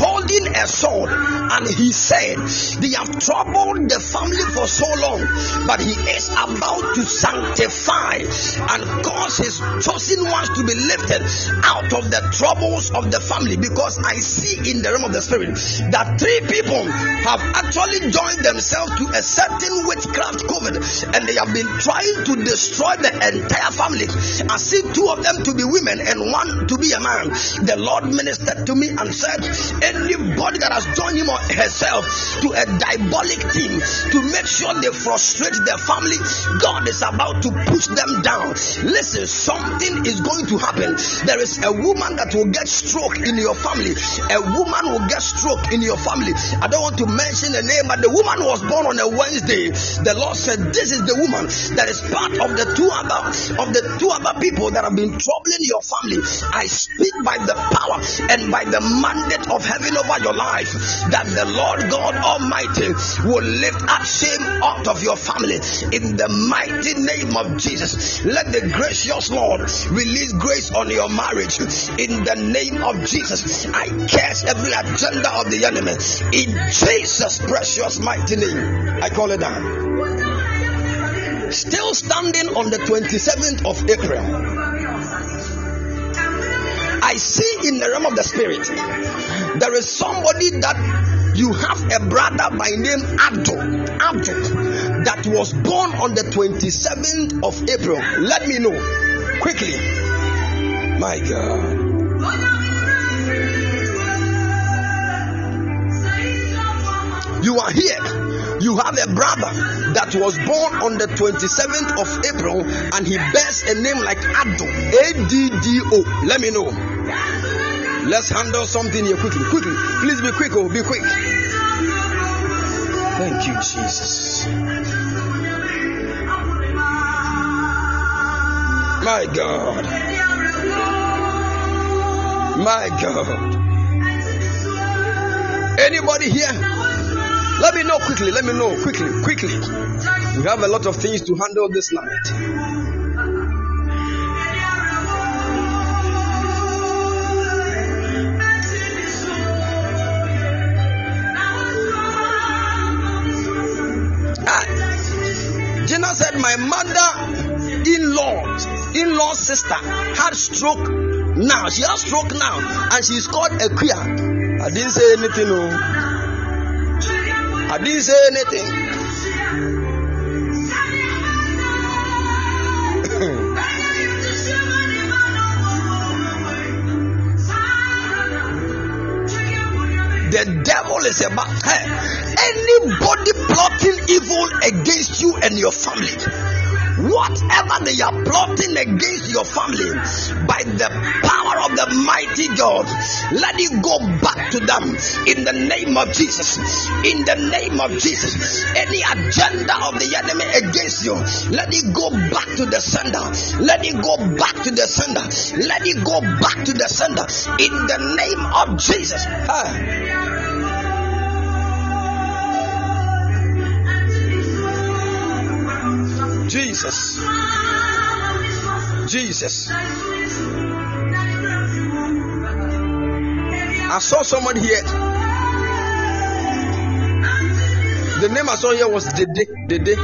holding a sword, and he said, They have troubled the family for so long, but he is about to sanctify and cause his chosen ones to be lifted out of the troubles of the family. Because I see in the realm of the spirit that three people have actually joined themselves to a certain witchcraft coven, and they have been trying to destroy the entire family. I see two of them to be women and one to be a man. The Lord ministered to me and said, Anybody that has joined him or herself to a diabolic team to make sure they frustrate their family, God is about to push them down. Listen, something is going to happen. There is a woman that will get stroke in your family. A woman will get stroke in your family. I don't want to mention the name, but the woman was born on a Wednesday. The Lord said, This is the woman that is part of the two other of the two other people that have been troubling your family. I speak by the power and by the mandate of heaven over your life that the Lord God Almighty will lift up shame out of your family in the mighty name of Jesus. Let the gracious Lord release grace on your marriage in the name of Jesus. I curse every agenda of the enemy in Jesus' precious mighty name. I call it down. Still standing on the 27th of April. I see in the realm of the spirit, there is somebody that you have a brother by name Abdul, Abdul, that was born on the 27th of April. Let me know quickly. My God. You are here. You have a brother that was born on the 27th of April and he bears a name like Addo. A D D O. Let me know. Let's handle something here quickly. Quickly. Please be quick. Oh, be quick. Thank you, Jesus. My God. My God. Anybody here? Let me know quickly. Let me know quickly. Quickly. We have a lot of things to handle this night. Ah. Jenna said, My mother in law, in law sister had stroke now. She has stroke now, and she's called a queer. I didn't say anything, no. I didn't say anything. (laughs) the devil is about hey, anybody plotting evil against you and your family whatever they are plotting against your family by the power of the mighty God, let it go back to them in the name of Jesus. In the name of Jesus, any agenda of the enemy against you, let it go back to the sender. Let it go back to the sender. Let it go back to the sender in the name of Jesus. Jesus. Jesus. I saw someone here. The name I saw here was Dede. Dede.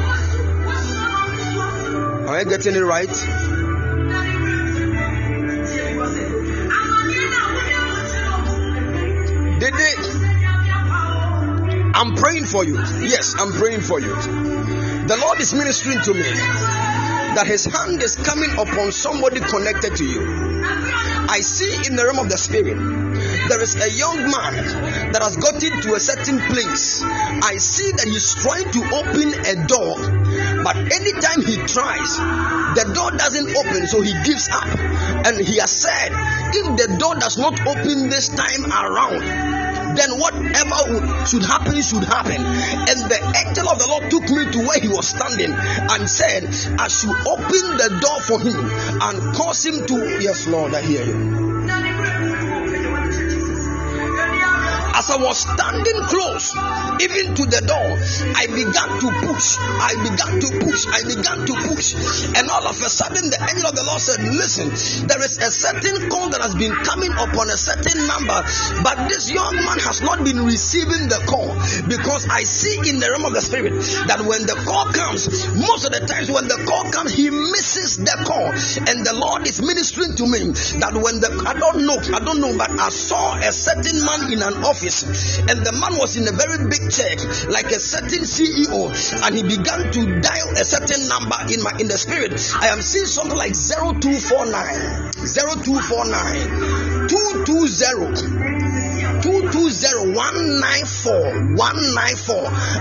Am I getting it right? Dede. I'm praying for you. Yes, I'm praying for you. The Lord is ministering to me that His hand is coming upon somebody connected to you. I see in the realm of the spirit there is a young man that has gotten to a certain place. I see that he's trying to open a door, but anytime he tries, the door doesn't open, so he gives up. And he has said, if the door does not open this time around, then whatever should happen should happen. And the angel of the Lord took me to where he was standing and said, I should open the door for him and cause him to. Yes, Lord, I hear you. As I was standing close, even to the door, I began to push. I began to push. I began to push. And all of a sudden, the angel of the Lord said, Listen, there is a certain call that has been coming upon a certain number, but this young man has not been receiving the call because I see in the realm of the spirit that when the call comes, most of the times when the call comes, he misses the call. And the Lord is ministering to me that when the I don't know, I don't know, but I saw a certain man in an office and the man was in a very big check like a certain ceo and he began to dial a certain number in my in the spirit. I am seeing something like 0249 0249 220 220 194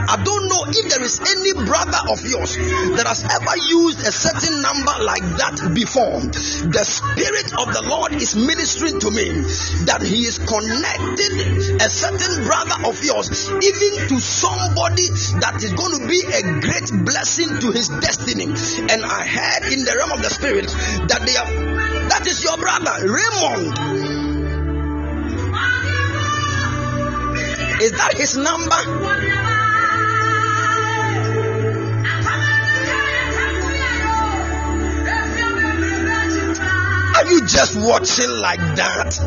I don't know if there is any brother of yours that has ever used a certain number like that before. The Spirit of the Lord is ministering to me that He is connecting a certain brother of yours, even to somebody that is going to be a great blessing to his destiny. And I heard in the realm of the Spirit that they are that is your brother, Raymond. Is that his number? Are you just watching like that?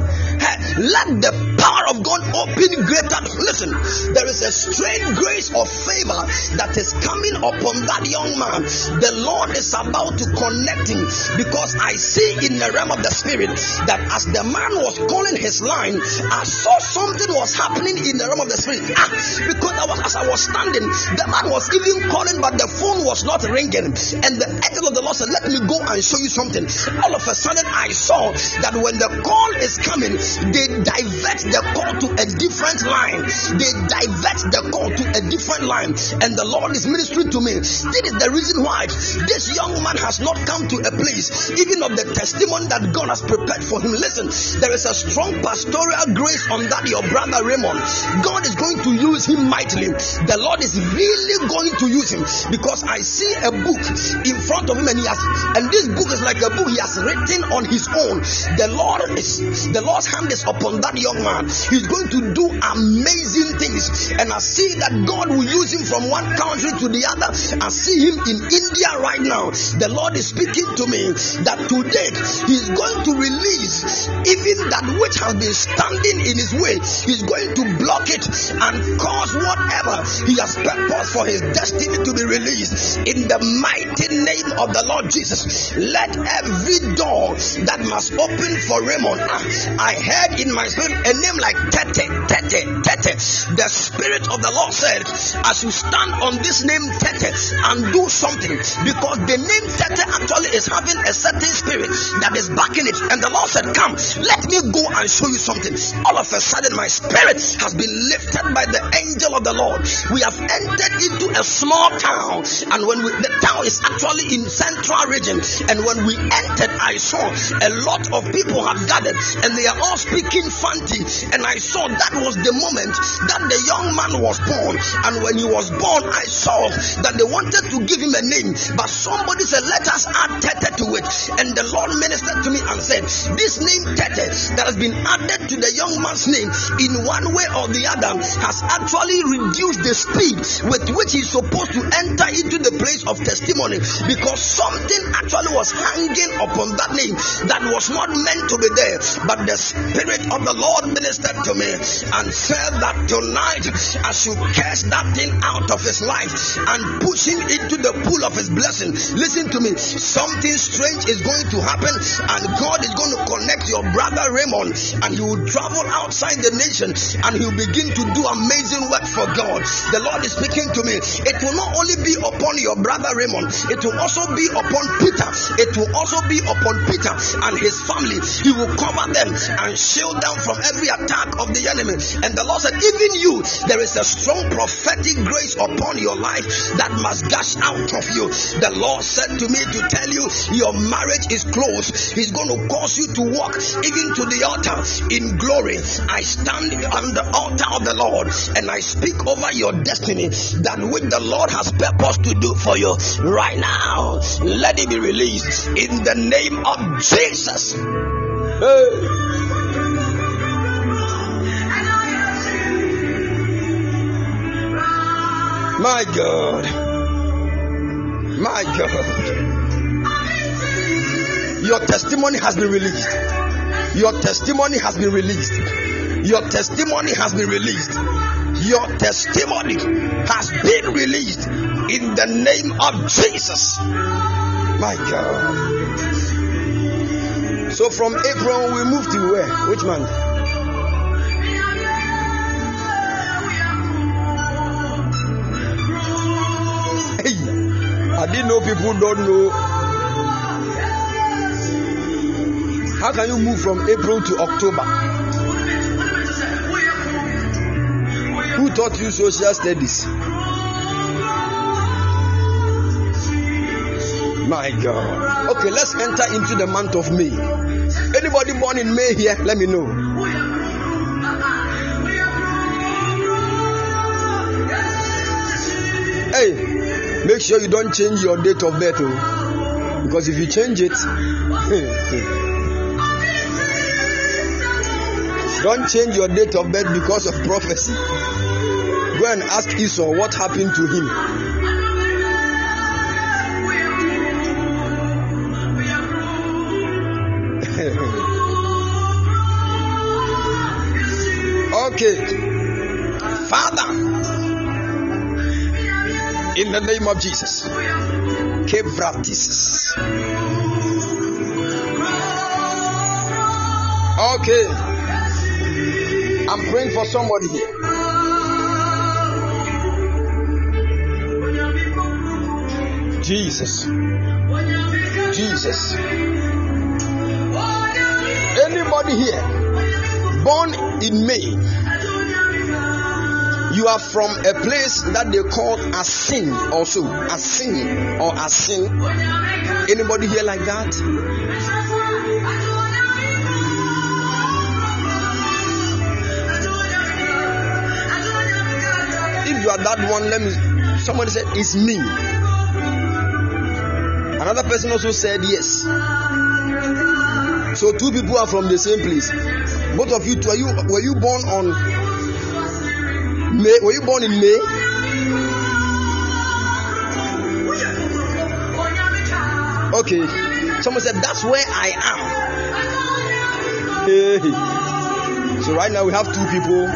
Let the power of God open greater. Listen, there is a strange grace of favor that is coming upon that young man. The Lord is about to connect him because I see in the realm of the spirit that as the man was calling his line, I saw something was happening in the realm of the spirit. Ah, because I was, as I was standing, the man was even calling, but the phone was not ringing. And the angel of the Lord said, Let me go and show you something. All of a sudden, I saw that when the call is coming, they divert the call to a different line. They divert the call to a different line. And the Lord is ministering to me. This is the reason why this young man has not come to a place, even of the testimony that God has prepared for him. Listen, there is a strong pastoral grace on that, your brother Raymond. God is going to use him mightily. The Lord is really going to use him because I see a book in front of him, and he has, and this book is like a book he has written on his own. The Lord is the Lord's hand is upon that young man. He's going to do amazing things, and I see that God will use him from one country to the other. I see him in India right now. The Lord is speaking to me that today He's going to release even that which has been standing in His way. He's going to block it and cause whatever He has purposed for His destiny to be released in the mighty name of the Lord Jesus. Let every door that must open for Raymond. I heard in my spirit a name like Tete, Tete, Tete. The Spirit of the Lord said, as you stand on this name Tete and do something, because the name Tete actually is having a certain spirit that is backing it. And the Lord said, Come, let me go and show you something. All of a sudden, my spirit has been lifted by the angel of the Lord. We have entered into a small town, and when we, the town is actually in central region, and when we entered, I saw a lot of people have gathered, and they are all speaking Fanti. And I saw that was the moment that the young man was born. And when he was born, I saw that they wanted to give him a name, but somebody said, Let us add Tete to it. And the Lord ministered to me and said, This name Tete that has been added to the young man's name in one way or the other has actually reduced the speed with which he's supposed to enter into the place of testimony because something actually was hanging upon that name that was not meant to be there. But the Spirit of the Lord ministered to me and said that tonight, I should cast that thing out of his life and push him into the pool of his blessing, listen to me, something strange is going to happen, and God is going to connect your brother Raymond, and he will travel outside the nation and he will begin to do amazing work for God. The Lord is speaking to me. It will not only be upon your brother Raymond, it will also be upon Peter. It will also be upon Peter and his family. He will cover them and shield them from every attack of the enemy. And the Lord said, Even you, there is a strong prophetic grace upon your life that must gush out of you. The Lord said to me to tell you, Your marriage is close. He's going to cause you to walk even to the altar in glory. I stand on the altar of the Lord and I speak over your destiny that which the Lord has purposed to do for you right now. Let it be released in the name of Jesus. Hey. My God. My God. Your testimony has been released. Your testimony has been released. Your testimony has been released. Your testimony has been released in the name of Jesus. My God. So from April, we move to where? Which month? I didn't know people don't know. How can you move from April to October? Who taught you social studies? My God. Okay, let's enter into the month of May. Anybody born in May here? Let me know. Make sure you don't change your date of birth, oh, because if you change it, (laughs) don't change your date of birth because of prophecy. Go and ask Esau what happened to him. (laughs) okay. Father, in the name of Jesus. Okay. I'm praying for somebody here. Jesus. Jesus. Anybody here born in May, you are from a place that they call Asin also. Asin or Asin. Anybody here like that? If you are that one, let me somebody said it's me. Another person also said yes. So two people are from the same place. Both of you, were you were you born on May? Were you born in May? Okay. Someone said that's where I am. Hey. So right now we have two people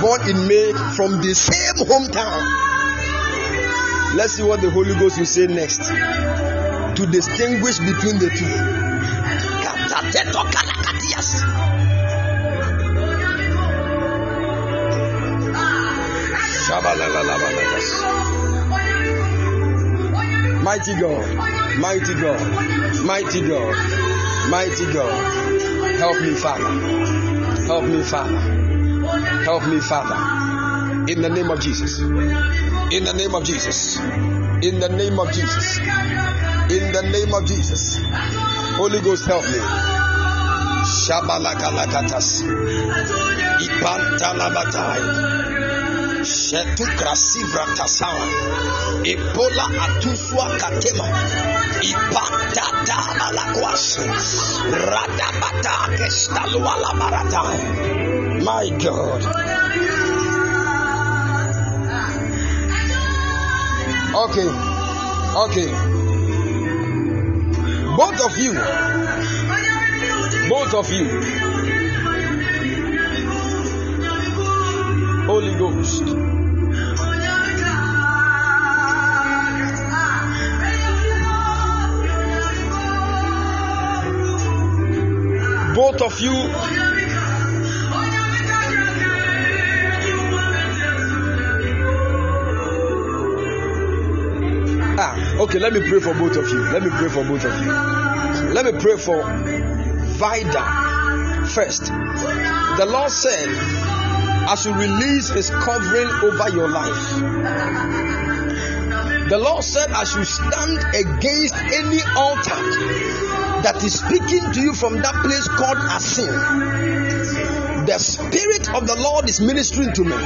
born in May from the same hometown. Let's see what the Holy Ghost will say next to distinguish between the two. Mighty God, mighty God, mighty God, mighty God. Help me, Father. Help me, Father. Help me, Father. In the name of Jesus. In the name of Jesus. In the name of Jesus. In the name of Jesus. Holy Ghost, help me. Shabalakalakatas. Ipantalabatai. Shetu krasivra tasawa. Ebola atuswa katema. Ipatata malakwas. Radabata kestalwala baratai. My God. Okay. Okay. Both of you. Both of you. Holy Ghost. Both of you. Ah, okay, let me pray for both of you. Let me pray for both of you. Let me pray for Vida first. The Lord said, I should release His covering over your life. The Lord said, I should stand against any altar that is speaking to you from that place called Asin. The Spirit of the Lord is ministering to me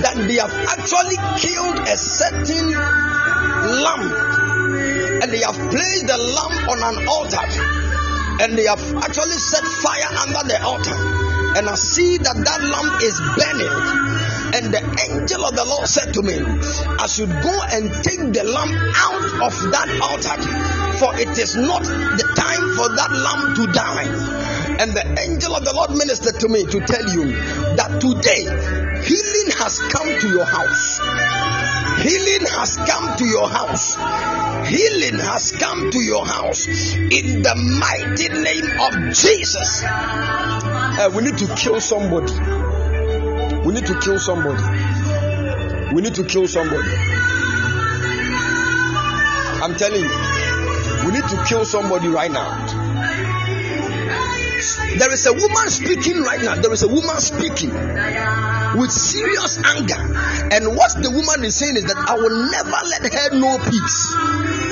that they have actually killed a certain lamb and they have placed the lamb on an altar and they have actually set fire under the altar and i see that that lamb is burning and the angel of the lord said to me i should go and take the lamb out of that altar for it is not the time for that lamb to die and the angel of the lord ministered to me to tell you that today healing has come to your house Healing has come to your house. Healing has come to your house in the mighty name of Jesus. Uh, we need to kill somebody. We need to kill somebody. We need to kill somebody. I'm telling you, we need to kill somebody right now. There is a woman speaking right now. There is a woman speaking with serious anger. And what the woman is saying is that I will never let her know peace.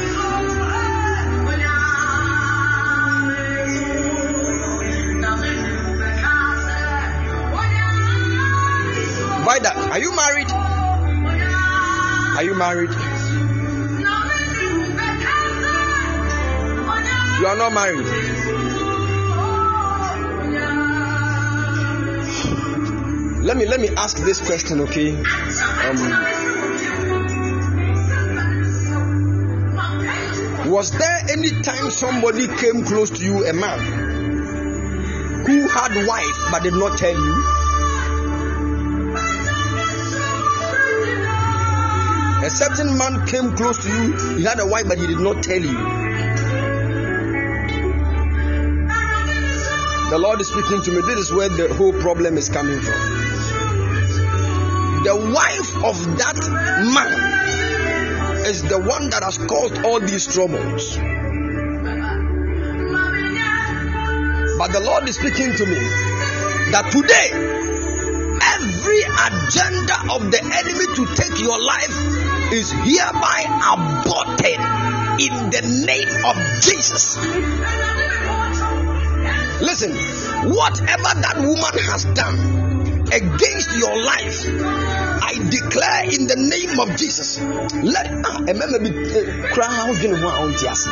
Are you married? Are you married? You are not married. let me let me ask this question okay um, was there any time somebody came close to you a man who had wife but did not tell you certain man came close to you he had a wife but he did not tell you. The lord is speaking to me. This is where the whole problem is coming from. The wife of that man is the one that has caused all these troubles. But the Lord is speaking to me that today, every agenda of the enemy to take your life is hereby aborted in the name of Jesus. Listen, whatever that woman has done against your life, I declare in the name of Jesus. Let ah, remember be eh, cry in If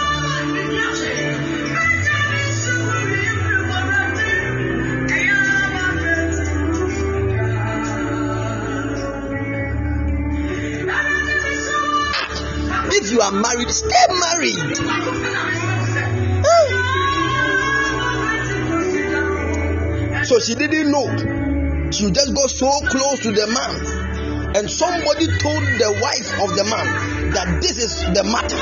you are married, stay married. So she didn't know. She just got so close to the man. And somebody told the wife of the man that this is the matter.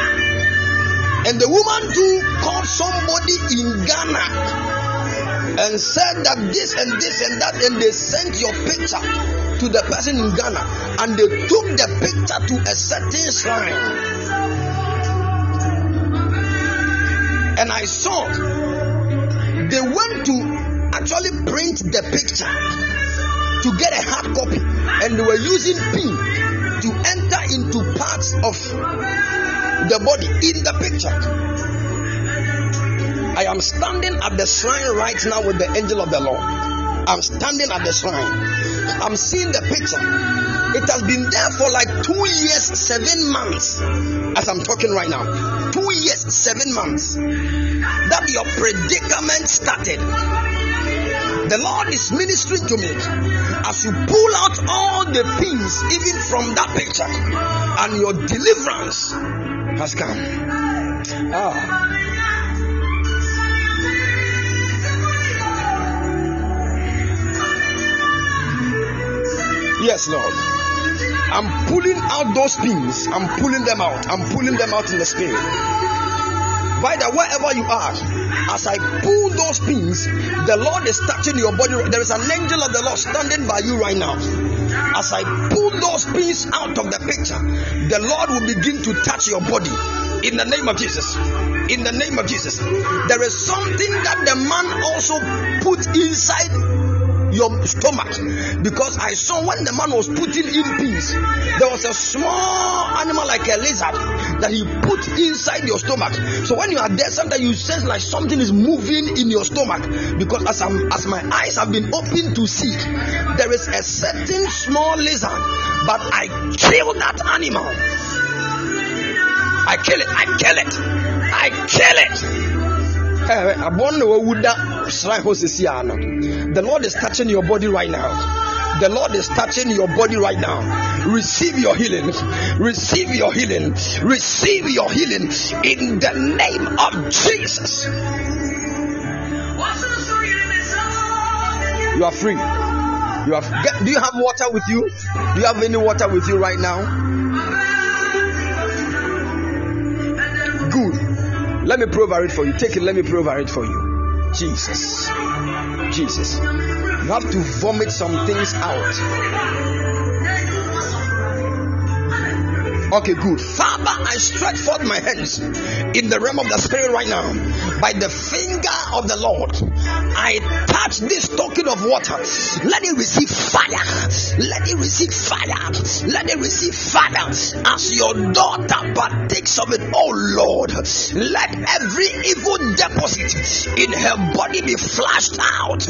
And the woman too called somebody in Ghana and said that this and this and that, and they sent your picture to the person in Ghana, and they took the picture to a certain shrine. And I saw they went to actually print the picture to get a hard copy, and they were using pin to enter into parts of the body in the picture. I am standing at the shrine right now with the angel of the Lord. I'm standing at the shrine. I'm seeing the picture. It has been there for like two years, seven months, as I'm talking right now. Two years, seven months that your predicament started the Lord is ministering to me as you pull out all the pins, even from that picture, and your deliverance has come. Ah. Yes, Lord. I'm pulling out those pins. I'm pulling them out. I'm pulling them out in the spirit. By the wherever you are, as I pull those pins, the Lord is touching your body. There is an angel of the Lord standing by you right now. As I pull those pins out of the picture, the Lord will begin to touch your body in the name of Jesus. In the name of Jesus. There is something that the man also put inside your stomach because I saw when the man was putting in pins, there was a small animal like a lizard that he put inside your stomach. So when you are there, sometimes you sense like something is moving in your stomach because as I'm as my eyes have been opened to see, there is a certain small lizard, but I kill that animal. I kill it, I kill it, I kill it. Eh, eh, the Lord is touching your body right now. The Lord is touching your body right now. Receive your healing. Receive your healing. Receive your healing in the name of Jesus. You are free. You have. Do you have water with you? Do you have any water with you right now? Good. Let me prove it for you. Take it. Let me prove it for you. Jesus. Jesus. You have to vomit some things out. Okay, good. Father, I stretch forth my hands in the realm of the spirit right now. By the finger of the Lord, I touch this token of water. Let it receive fire. Let it receive fire. Let it receive fire as your daughter partakes of it. Oh Lord, let every evil deposit in her body be flushed out.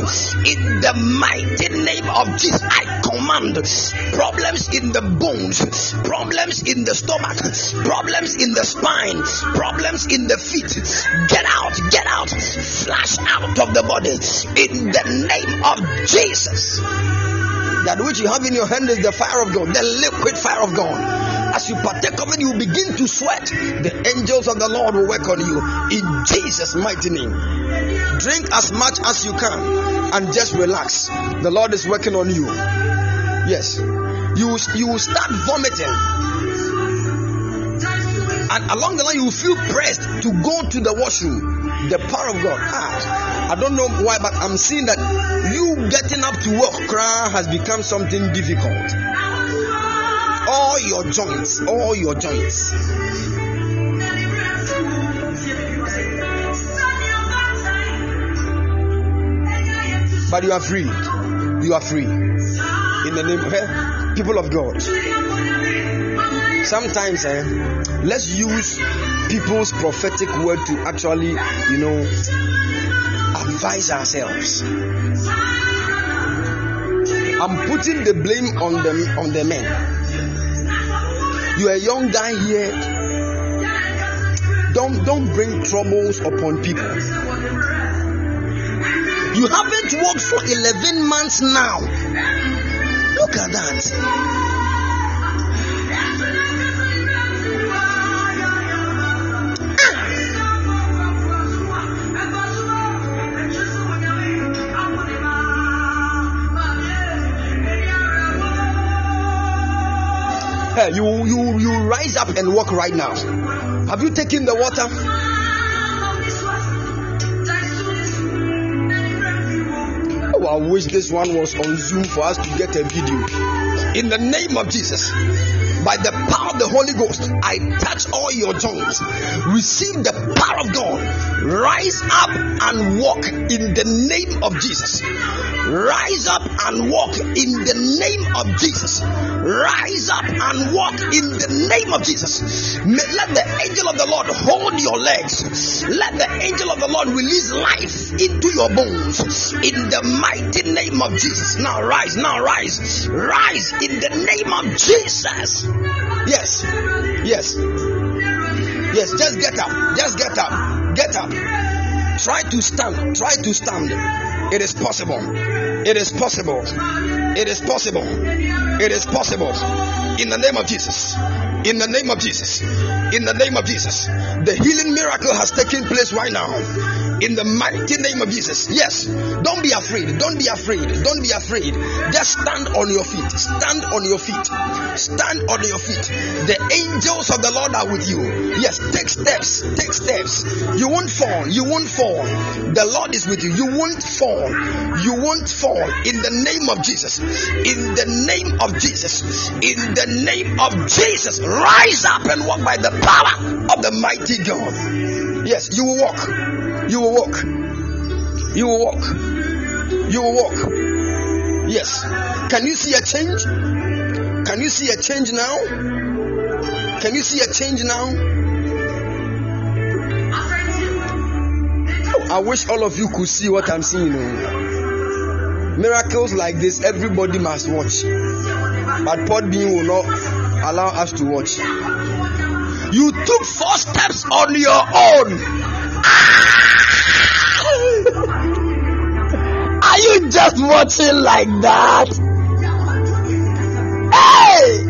In the mighty name of Jesus, I command problems in the bones, problems in the the stomach, problems in the spine, problems in the feet. Get out, get out, flash out of the body in the name of Jesus. That which you have in your hand is the fire of God, the liquid fire of God. As you partake of it, you begin to sweat. The angels of the Lord will work on you in Jesus' mighty name. Drink as much as you can and just relax. The Lord is working on you. Yes, you you will start vomiting and along the line you feel pressed to go to the washroom. The power of God. Ah, I don't know why, but I'm seeing that you getting up to work cry has become something difficult. All your joints, all your joints. But you are free. You are free. In the name of eh, people of God. Sometimes eh, let's use people's prophetic word to actually, you know, advise ourselves. I'm putting the blame on them on the men. You are a young guy here. Don't don't bring troubles upon people. You haven't worked for 11 months now. Look at that. You you you rise up and walk right now. Have you taken the water? Oh, I wish this one was on Zoom for us to get a video. In the name of Jesus, by the power of the Holy Ghost, I touch all your joints. Receive the power of God. Rise up and walk in the name of Jesus. Rise up and walk in the name of Jesus. Rise up and walk in the name of Jesus. Let the angel of the Lord hold your legs. Let the angel of the Lord release life into your bones in the mighty name of Jesus. Now rise, now rise, rise in the name of Jesus. Yes, yes, yes. Just get up, just get up, get up. Try to stand, try to stand. It is possible. It is possible. It is possible. It is possible. In the name of Jesus. In the name of Jesus. In the name of Jesus. The healing miracle has taken place right now. In the mighty name of Jesus. Yes. Don't be afraid. Don't be afraid. Don't be afraid. Just stand on your feet. Stand on your feet. Stand on your feet. The angels of the Lord are with you. Yes. Take steps. Take steps. You won't fall. You won't fall. The Lord is with you. You won't fall. You won't fall. In the name of Jesus. In the name of Jesus. In the name of Jesus. Rise up and walk by the power of the mighty God. Yes, you will walk. You will walk. You will walk. You will walk. Yes. Can you see a change? Can you see a change now? Can you see a change now? I wish all of you could see what I'm seeing. oh. Miracles like this, everybody must watch. But Podbean will not allow us to watch. You took four steps on your own. Ah! Are you just watching like that? Hey!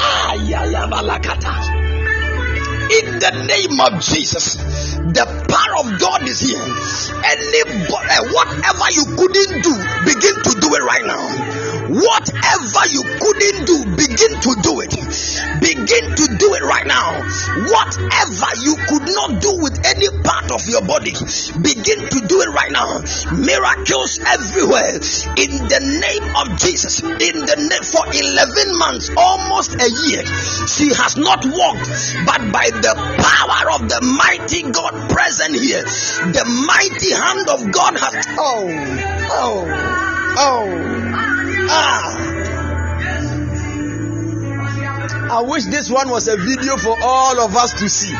Ah, Ayayabalakata. In the name of Jesus, the power of God is here. Anybody, whatever you couldn't do, begin to do it right now. Whatever you couldn't do, begin to do it. Begin to do it right now. Whatever you could not do with any part of your body, begin to do it right now. Miracles everywhere. In the name of Jesus. In the name for 11 months, almost a year, she has not walked, but by the power of the mighty God present here, the mighty hand of God has. Oh, oh, oh. Ah. I wish this one was a video for all of us to see.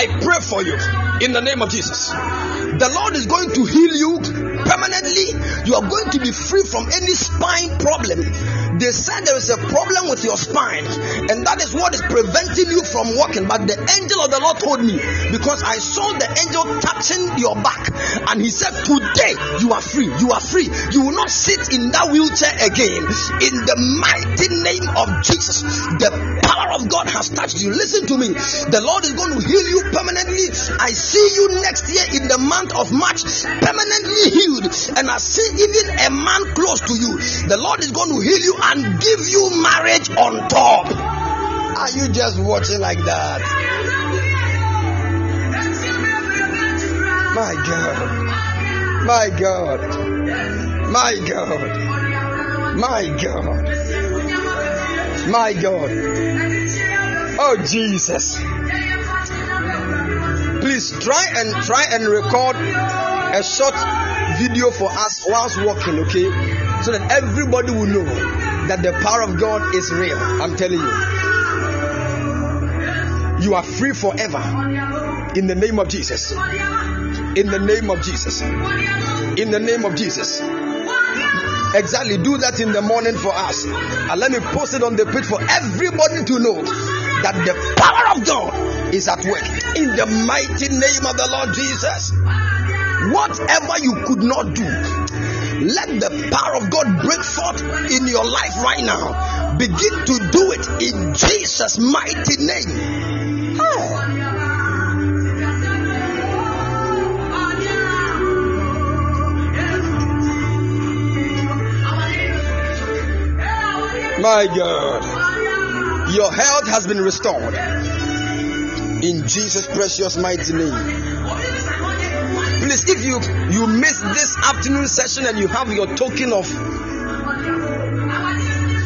I pray for you in the name of Jesus. The Lord is going to heal you permanently. You are going to be free from any spine problem. They said there is a problem with your spine, and that is what is preventing you from walking. But the angel of the Lord told me because I saw the angel touching your back, and he said, Today you are free. You are free. You will not sit in that wheelchair again. In the mighty name of Jesus, the power of God has touched you. Listen to me. The Lord is going to heal you permanently. I see you next year in the month of March, permanently healed. And I see even a man close to you. The Lord is going to heal you and give you marriage on top. Are you just watching like that? My God. My God. My God. My God. My God. Oh Jesus. Please try and try and record a short video for us whilst walking, okay? So that everybody will know that the power of God is real. I'm telling you. You are free forever in the name of Jesus. In the name of Jesus. In the name of Jesus. Exactly. Do that in the morning for us. And let me post it on the page for everybody to know that the power of God is at work. In the mighty name of the Lord Jesus. Whatever you could not do, let the power of God break forth in your life right now. Begin to do it in Jesus' mighty name. Oh. My God. Your health has been restored. In Jesus' precious mighty name. Please, if you you missed this afternoon session and you have your token of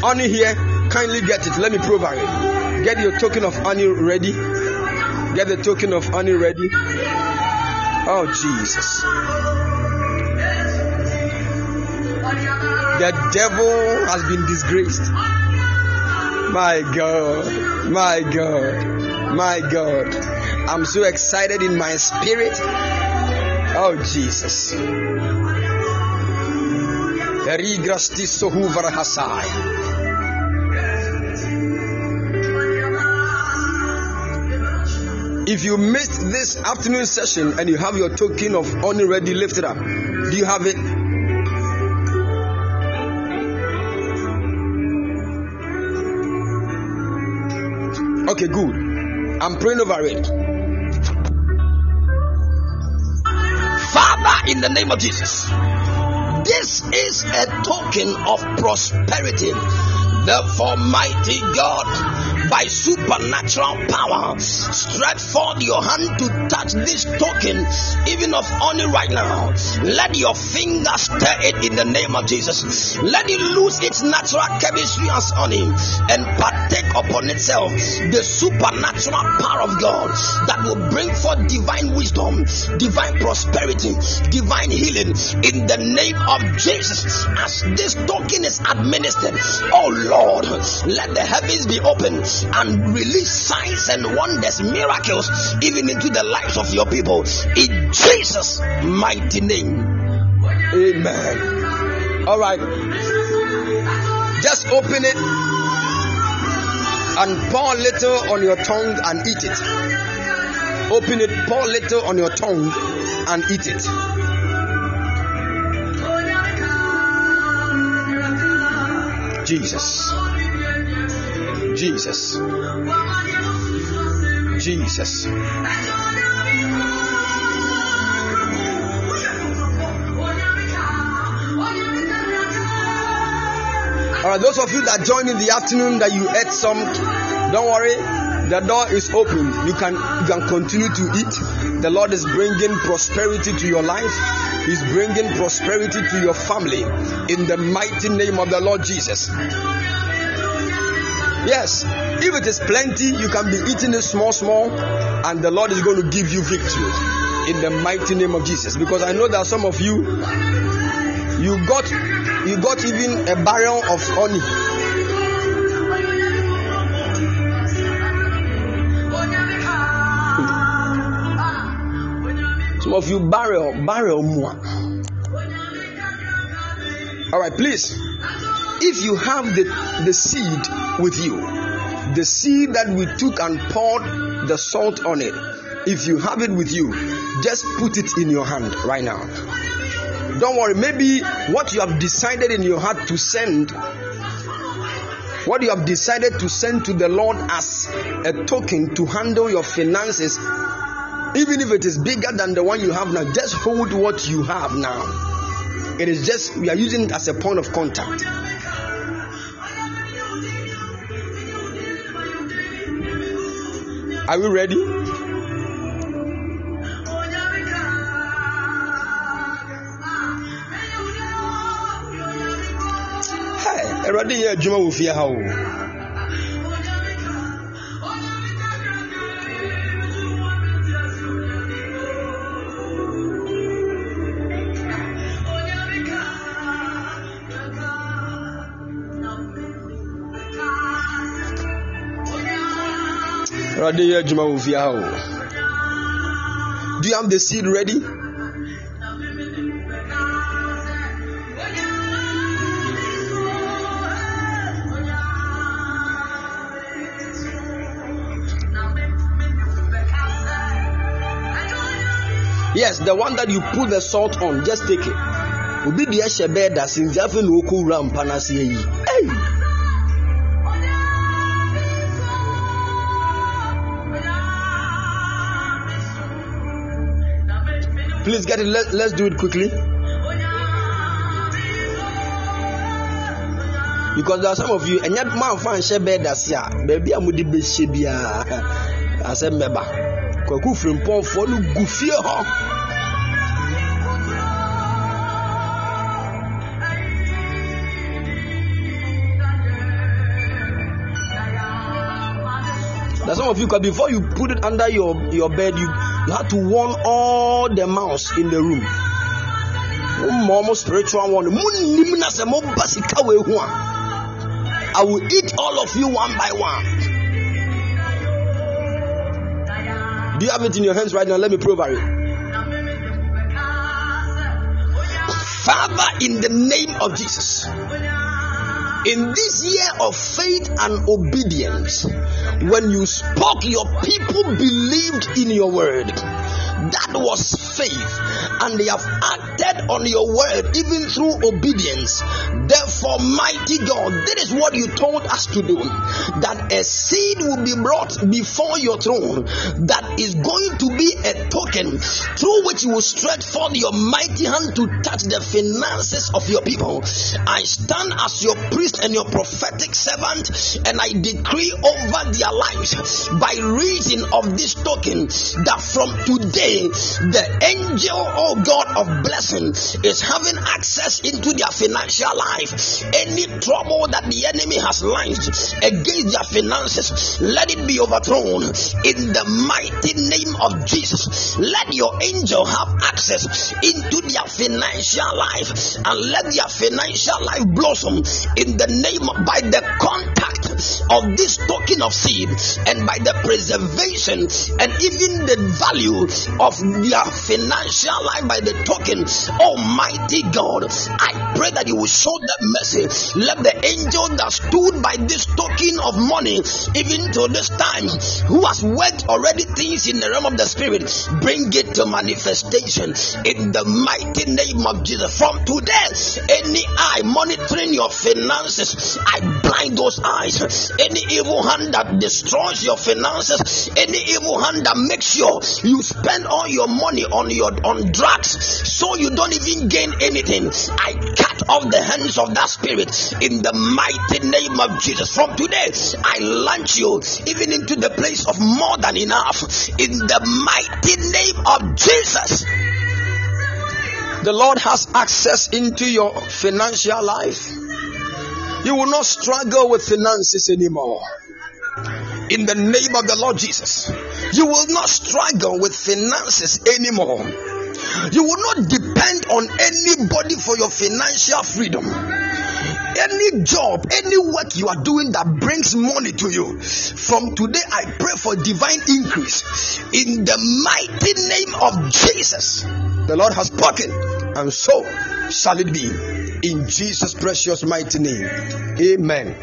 honey here, kindly get it. Let me provide it. Get your token of honey ready. Get the token of honey ready. Oh Jesus. The devil has been disgraced. My God, my God, my God. I'm so excited in my spirit. Oh, Jesus. If you missed this afternoon session and you have your token of honor ready, lifted up. Do you have it? Okay, good. I'm praying over it. Father, in the name of Jesus, this is a token of prosperity. Therefore, mighty God, by supernatural power, stretch forth your hand to touch this token, even of honor right now. Let your finger stir it in the name of Jesus. Let it lose its natural chemistry as honey and partake upon itself the supernatural power of God that will bring forth divine wisdom, divine prosperity, divine healing in the name of Jesus. As this token is administered, oh Lord, let the heavens be open and release signs and wonders, miracles, even into the lives of your people. In Jesus' mighty name. Amen. All right. Just open it and pour a little on your tongue and eat it. Open it, pour a little on your tongue and eat it. Jesus. Jesus. Jesus. All right, those of you that joined in the afternoon that you ate some, don't worry. The door is open. You can you can continue to eat. The Lord is bringing prosperity to your life. He's bringing prosperity to your family in the mighty name of the Lord Jesus. Yes, if it is plenty, you can be eating it small, small, and the Lord is going to give you victory in the mighty name of Jesus. Because I know that some of you, you got, you got even a barrel of honey. Some of you barrel, barrel more. All right, please if you have the, the seed with you, the seed that we took and poured the salt on it, if you have it with you, just put it in your hand right now. Don't worry, maybe what you have decided in your heart to send, what you have decided to send to the Lord as a token to handle your finances, even if it is bigger than the one you have now, just hold what you have now. It is just, we are using it as a point of contact. Are we ready? awurade yɛ adwuma wɔ fie ha o. Do you have the seed ready? Yes, the one that you put the salt on, just take it. Obi deɛ hyɛ bɛɛ da sinzi afei na okɔ wura mpa n'ase! Please get it. Let, let's do it quickly. Because there are some of you, and yet man fan share bed as ya, baby, I'm with the best shebia. I said, Meba, Kwaku from Paul for no. That some of you, before you put it under your, your bed, you, you have to warn all the mouse in the room. More spiritual one. I will eat all of you one by one. Do you have it in your hands right now? Let me prove it. Father, in the name of Jesus, in this year of faith and obedience, when you spoke, your people believed in your word. That was faith, and they have acted on your word even through obedience. Therefore, mighty God, this is what you told us to do that a seed will be brought before your throne that is going to be a token through which you will stretch forth your mighty hand to touch the finances of your people. I stand as your priest and your prophetic servant, and I decree over their lives by reason of this token that from today the angel, oh God of blessing, is having access into their financial life. Any trouble that the enemy has launched against their finances, let it be overthrown in the mighty name of Jesus. Let your angel have access into their financial life and let their financial life blossom in the name of, by the contact of this token of seed and by the preservation and even the value of their financial life by the token. Almighty God, I pray that you will show them mercy. Let the angel that stood by this token of money, even to this time, who has worked already things in the realm of the spirit, bring it to manifestation in the mighty name of Jesus. From today, any eye monitoring your finances, I blind those eyes. Any evil hand that destroys your finances, any evil hand that makes sure you spend all your money on your on drugs, so you don't even gain anything. I cut off the hands of that spirit in the mighty name of Jesus. From today, I launch you even into the place of more than enough in the mighty name of Jesus. The Lord has access into your financial life. You will not struggle with finances anymore. In the name of the Lord Jesus, you will not struggle with finances anymore. You will not depend on anybody for your financial freedom. Any job, any work you are doing that brings money to you, from today I pray for divine increase in the mighty name of Jesus. The Lord has spoken, and so shall it be in Jesus' precious mighty name. Amen.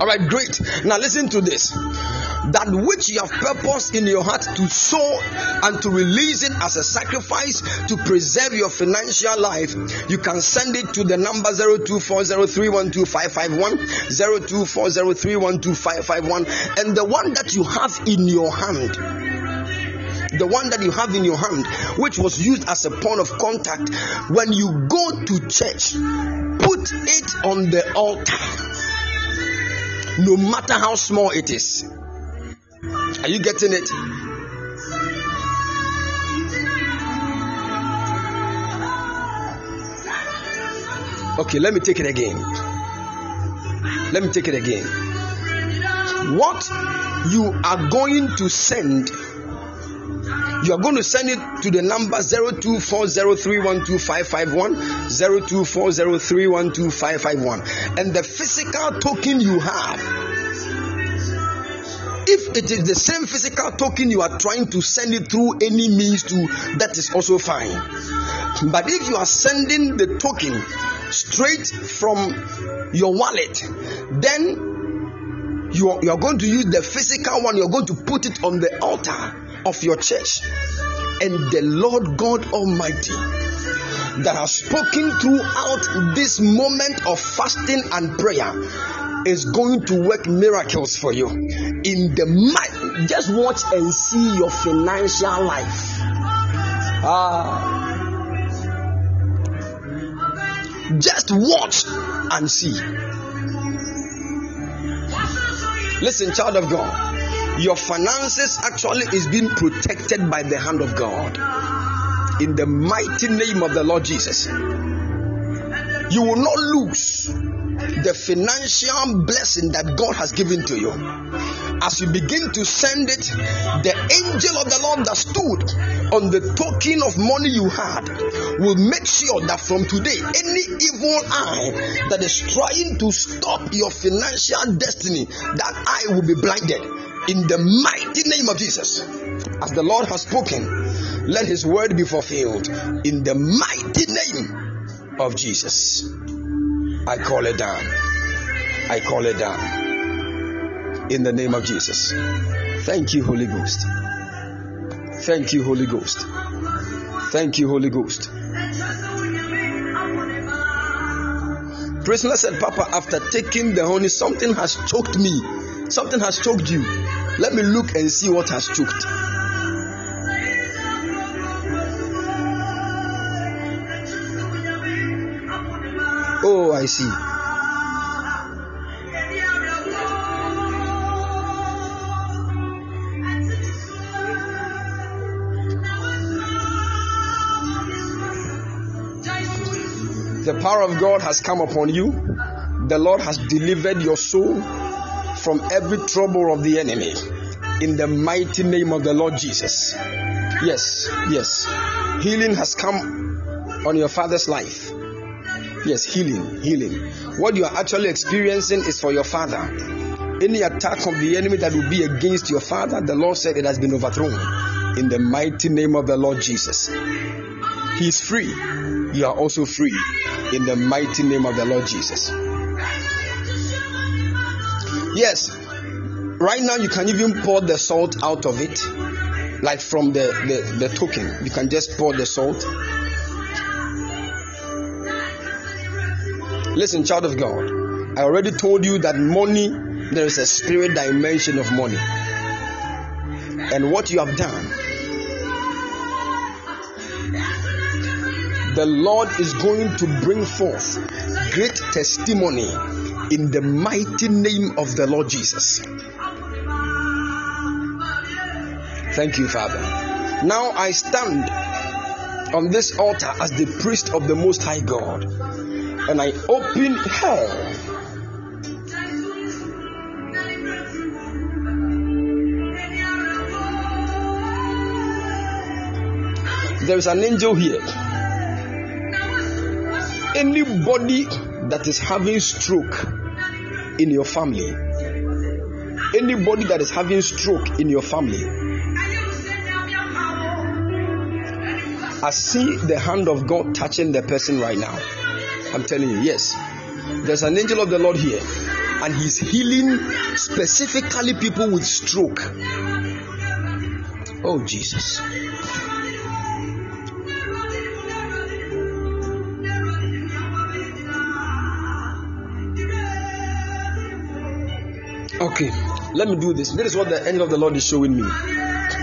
All right, great. Now listen to this. That which you have purpose in your heart to sow and to release it as a sacrifice to preserve your financial life, you can send it to the number 0240312551, 0240312551, and the one that you have in your hand the one that you have in your hand, which was used as a point of contact, when you go to church, put it on the altar no matter how small it is. Are you getting it? Okay, let me take it again. Let me take it again. What you are going to send you are going to send it to the number 0240312551 0240312551 and the physical token you have If it is the same physical token you are trying to send it through any means to, that is also fine. But if you are sending the token straight from your wallet, then you are, you are going to use the physical one, you're going to put it on the altar of your church. And the Lord God Almighty that has spoken throughout this moment of fasting and prayer is going to work miracles for you. In the mind just watch and see your financial life. Ah. Just watch and see. Listen child of god your finances actually is being protected by the hand of god. In the mighty name of the lord jesus. You will not lose the financial blessing that God has given to you. As you begin to send it, the angel of the Lord that stood on the token of money you had will make sure that from today, any evil eye that is trying to stop your financial destiny, that eye will be blinded in the mighty name of Jesus. As the Lord has spoken, let his word be fulfilled in the mighty name of Jesus. I call it down. I call it down. In the name of Jesus. Thank you, Holy Ghost. Thank you, Holy Ghost. Thank you, Holy Ghost. Prisoner said, Papa, after taking the honey, something has choked me. Something has choked you. Let me look and see what has choked. Oh, I see. The power of God has come upon you. The Lord has delivered your soul from every trouble of the enemy. In the mighty name of the Lord Jesus. Yes, yes. Healing has come on your father's life. Yes, healing, healing. What you are actually experiencing is for your father. Any attack of the enemy that will be against your father, the Lord said it has been overthrown. In the mighty name of the Lord Jesus. He is free. You are also free. In the mighty name of the Lord Jesus. Yes, right now you can even pour the salt out of it, like from the, the, the token. You can just pour the salt Listen, child of God, I already told you that money, there is a spirit dimension of money. And what you have done, the Lord is going to bring forth great testimony in the mighty name of the Lord Jesus. Thank you, Father. Now I stand on this altar as the priest of the Most High God and I open hell. There is an angel here. Anybody that is having stroke in your family, anybody that is having stroke in your family, I see the hand of God touching the person right now. I'm telling you, yes. There's an angel of the Lord here, and he's healing specifically people with stroke. Oh, Jesus. Okay, let me do this. This is what the angel of the Lord is showing me.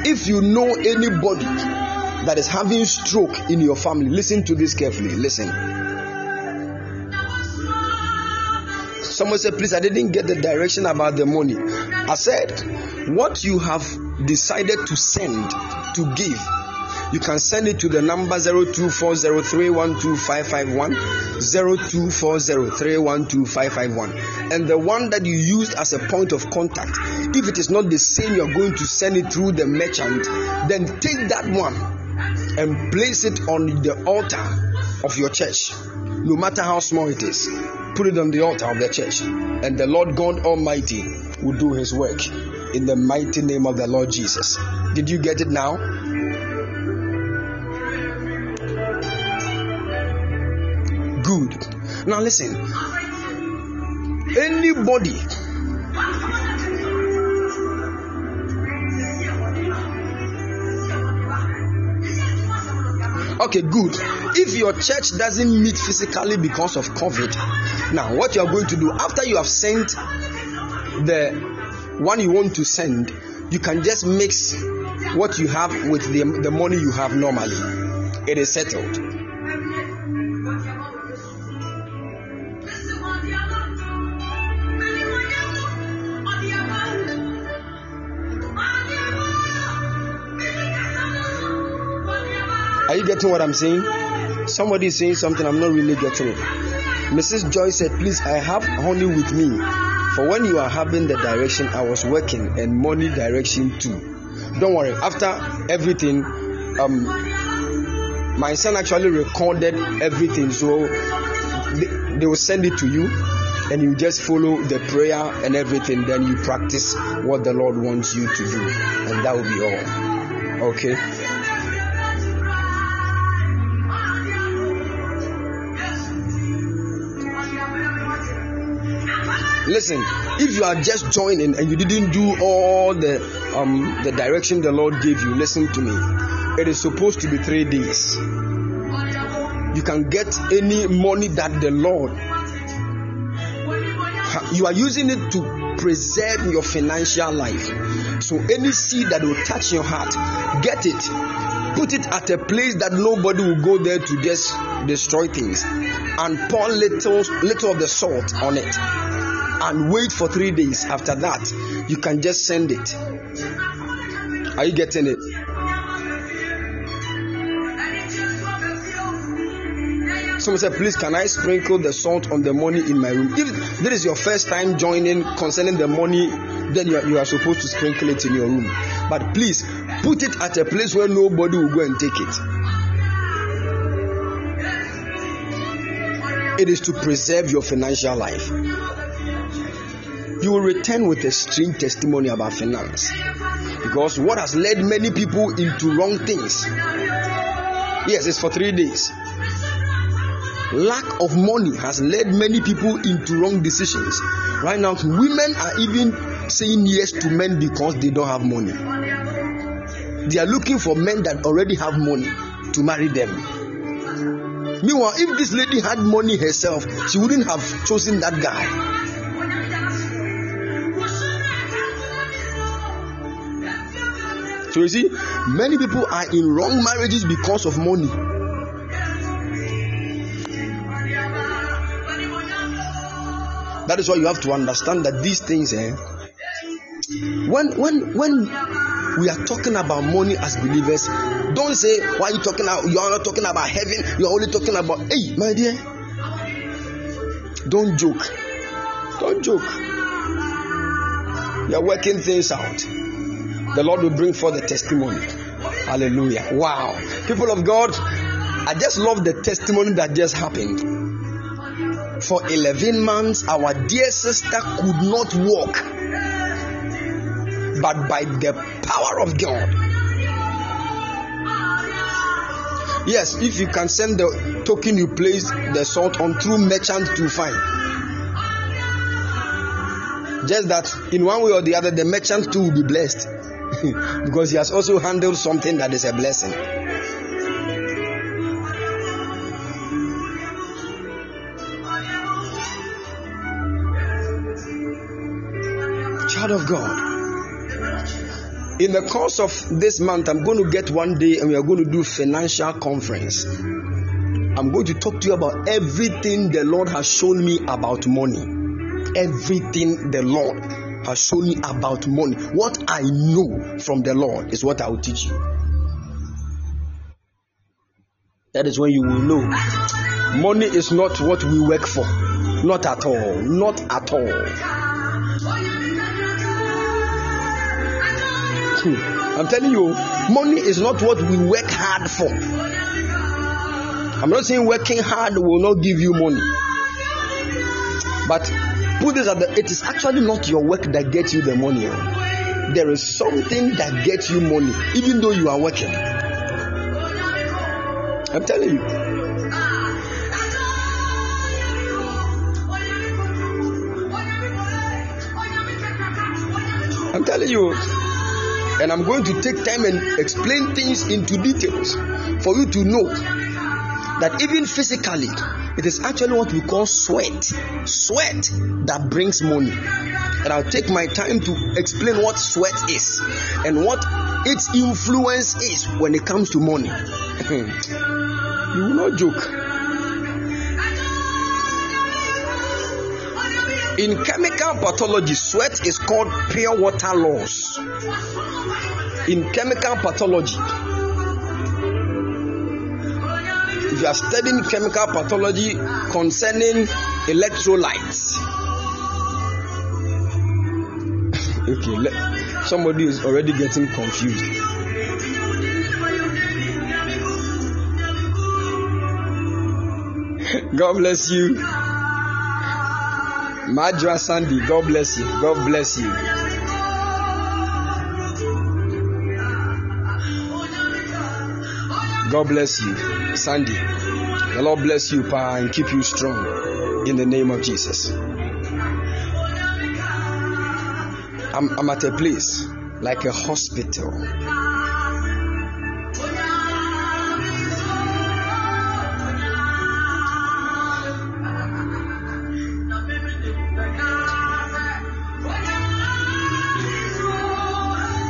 If you know anybody that is having stroke in your family, listen to this carefully. Listen. Someone said, Please, I didn't get the direction about the money. I said, What you have decided to send, to give, you can send it to the number 0240312551 0240312551 and the one that you used as a point of contact if it is not the same you are going to send it through the merchant then take that one and place it on the altar of your church no matter how small it is put it on the altar of the church and the lord god almighty will do his work in the mighty name of the Lord Jesus. Did you get it now? Good. Now listen. Anybody Okay, good. If your church doesn't meet physically because of COVID, now what you are going to do after you have sent the one you want to send, you can just mix what you have with the, the money you have normally. It is settled. Getting what I'm saying? Somebody is saying something, I'm not really getting it. Mrs. Joy said, Please, I have honey with me. For when you are having the direction, I was working and money direction too. Don't worry, after everything, um, my son actually recorded everything, so they, they will send it to you and you just follow the prayer and everything, then you practice what the Lord wants you to do, and that will be all. Okay. Listen, if you are just joining and you didn't do all the um the direction the Lord gave you, listen to me. It is supposed to be three days. You can get any money that the Lord you are using it to preserve your financial life. So any seed that will touch your heart, get it. Put it at a place that nobody will go there to just destroy things. And pour little little of the salt on it and wait for three days. After that, you can just send it. Are you getting it? Someone said, Please, can I sprinkle the salt on the money in my room? If this is your first time joining concerning the money, then you are, you are supposed to sprinkle it in your room. But please, put it at a place where nobody will go and take it. It is to preserve your financial life you will return with a strange testimony about finance. Because what has led many people into wrong things? Yes, it's for three days. Lack of money has led many people into wrong decisions. Right now, women are even saying yes to men because they don't have money. They are looking for men that already have money to marry them. Meanwhile, if this lady had money herself, she wouldn't have chosen that guy. So you see, many people are in wrong marriages because of money. That is why you have to understand that these things, eh, when when when we are talking about money as believers, don't say why you talking about you are not talking about heaven, you are only talking about hey my dear. Don't joke. Don't joke. You are working things out the Lord will bring forth the testimony. Hallelujah. Wow. People of God, I just love the testimony that just happened. For 11 months, our dear sister could not walk, but by the power of God. Yes, if you can send the token you place the salt on through merchant to find. Just that in one way or the other, the merchant too will be blessed. (laughs) because he has also handled something that is a blessing. Child of God. In the course of this month, I'm going to get one day and we are going to do financial conference. I'm going to talk to you about everything the Lord has shown me about money. Everything the Lord has shown me about money. What I know from the Lord is what I will teach you. That is when you will know. Money is not what we work for. Not at all. Not at all. Hmm. I'm telling you, money is not what we work hard for. I'm not saying working hard will not give you money. But put this at it is actually not your work that gets you the money. Oh. there is something that gets you money, even though you are working. I'm telling you. I'm telling you. And I'm going to take time and explain things into details for you to know that even physically, it is actually what we call sweat. Sweat that brings money. And I'll take my time to explain what sweat is and what its influence is when it comes to money. Hmm. you will not joke. In chemical pathology, sweat is called pure water loss. In chemical pathology, you are studying chemical pathology concerning electrolytes, (laughs) okay, let, somebody is already getting confused. (laughs) God bless you. Madra Sandy, God bless you. God bless you. God bless you, Sandy. The Lord bless you, Pa, and keep you strong in the name of Jesus. I'm, I'm at a place like a hospital.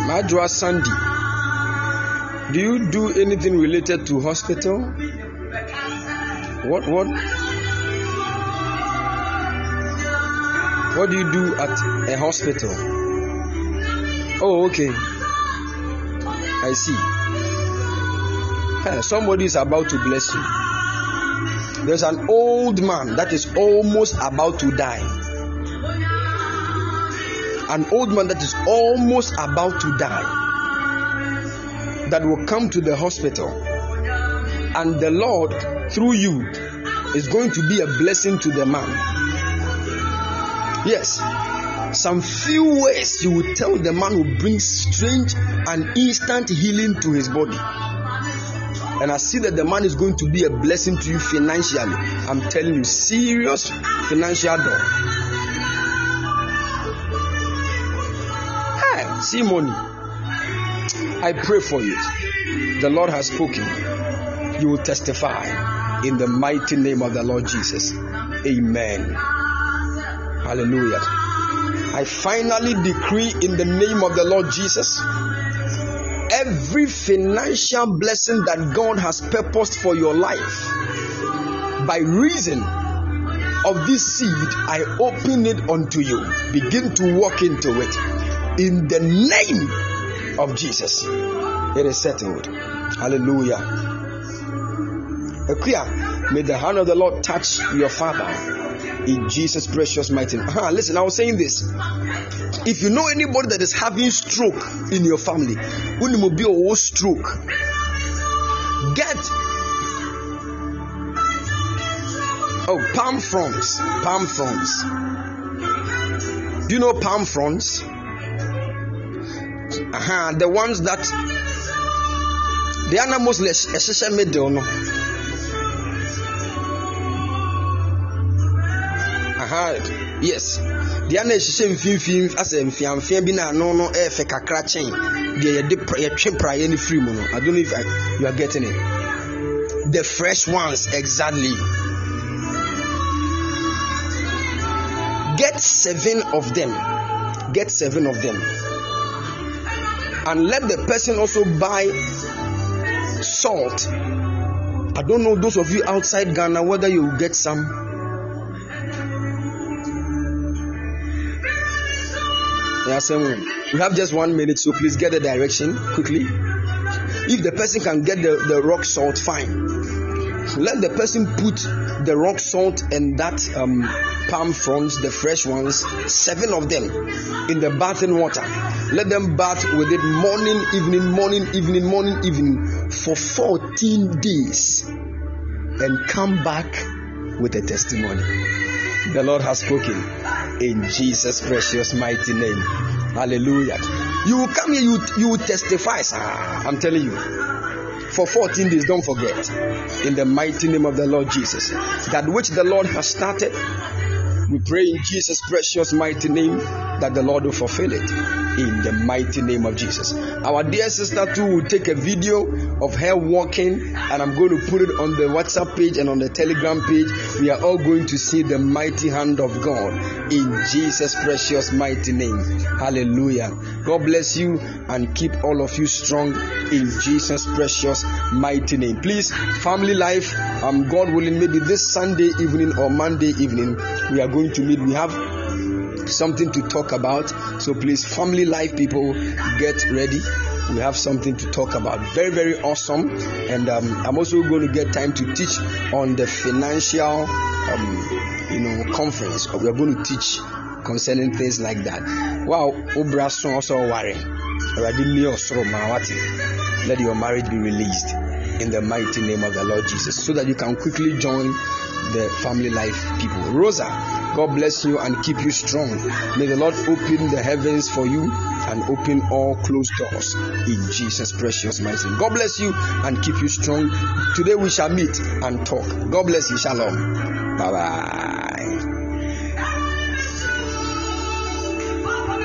Madra Sandy, do you do anything related to hospital? What what what do you do at a hospital? Oh, okay. I see. Somebody is about to bless you. There's an old man that is almost about to die. An old man that is almost about to die that will come to the hospital, and the Lord, through you, is going to be a blessing to the man. Yes, some few ways you will tell the man will bring strange and instant healing to his body. And I see that the man is going to be a blessing to you financially. I'm telling you, serious financial door. Hey, see money. I pray for you. The Lord has spoken. You will testify in the mighty name of the Lord Jesus. Amen. Hallelujah. I finally decree in the name of the Lord Jesus every financial blessing that God has purposed for your life by reason of this seed, I open it unto you. Begin to walk into it in the name of Jesus. It is settled. Hallelujah. Akuya, may the hand of the Lord touch your father in Jesus' precious mighty name. Uh-huh, listen, I was saying this. If you know anybody that is having stroke in your family, when you be a stroke, get oh palm fronds, palm fronds. Do you know palm fronds? Uh-huh, the ones that the animals less middle no. aha yes. Deɛ na ɛhyehyɛ mfimfini asɛ mfiamfia bi na ano no ɛyɛ fɛ kakra kyɛn deɛ yɛde yɛtwe praeɛ no firi mu no. I don't know if I, you are getting it. The fresh ones exactly. Get seven of them. Get seven of them and let the person also buy salt i don't know those of you outside ghana whether you will get some we have just one minute, so please get the direction quickly. If the person can get the, the rock salt, fine. Let the person put the rock salt and that um, palm fronds, the fresh ones, seven of them, in the bathing water. Let them bath with it morning, evening, morning, evening, morning, evening for 14 days and come back with a testimony. The Lord has spoken in Jesus' precious mighty name. Hallelujah. You will come here, you, you will testify, sir. I'm telling you. For 14 days, don't forget. In the mighty name of the Lord Jesus. That which the Lord has started, we pray in Jesus' precious mighty name that the Lord will fulfill it in the mighty name of Jesus. Our dear sister too will take a video of her walking and I'm going to put it on the WhatsApp page and on the Telegram page. We are all going to see the mighty hand of God in Jesus' precious mighty name. Hallelujah. God bless you and keep all of you strong in Jesus' precious mighty name. Please, family life, um, God willing, maybe this Sunday evening or Monday evening, we are going to meet. We have something to talk about. So please, family life people, get ready. We have something to talk about. Very, very awesome. And um, I'm also going to get time to teach on the financial, um, you know, conference. We are going to teach concerning things like that. Wow, Obrason also worry. Let your marriage be released in the mighty name of the Lord Jesus so that you can quickly join the family life people. Rosa, God bless you and keep you strong. May the Lord open the heavens for you and open all closed doors in Jesus' precious mighty name. God bless you and keep you strong. Today we shall meet and talk. God bless you. Shalom. Bye bye.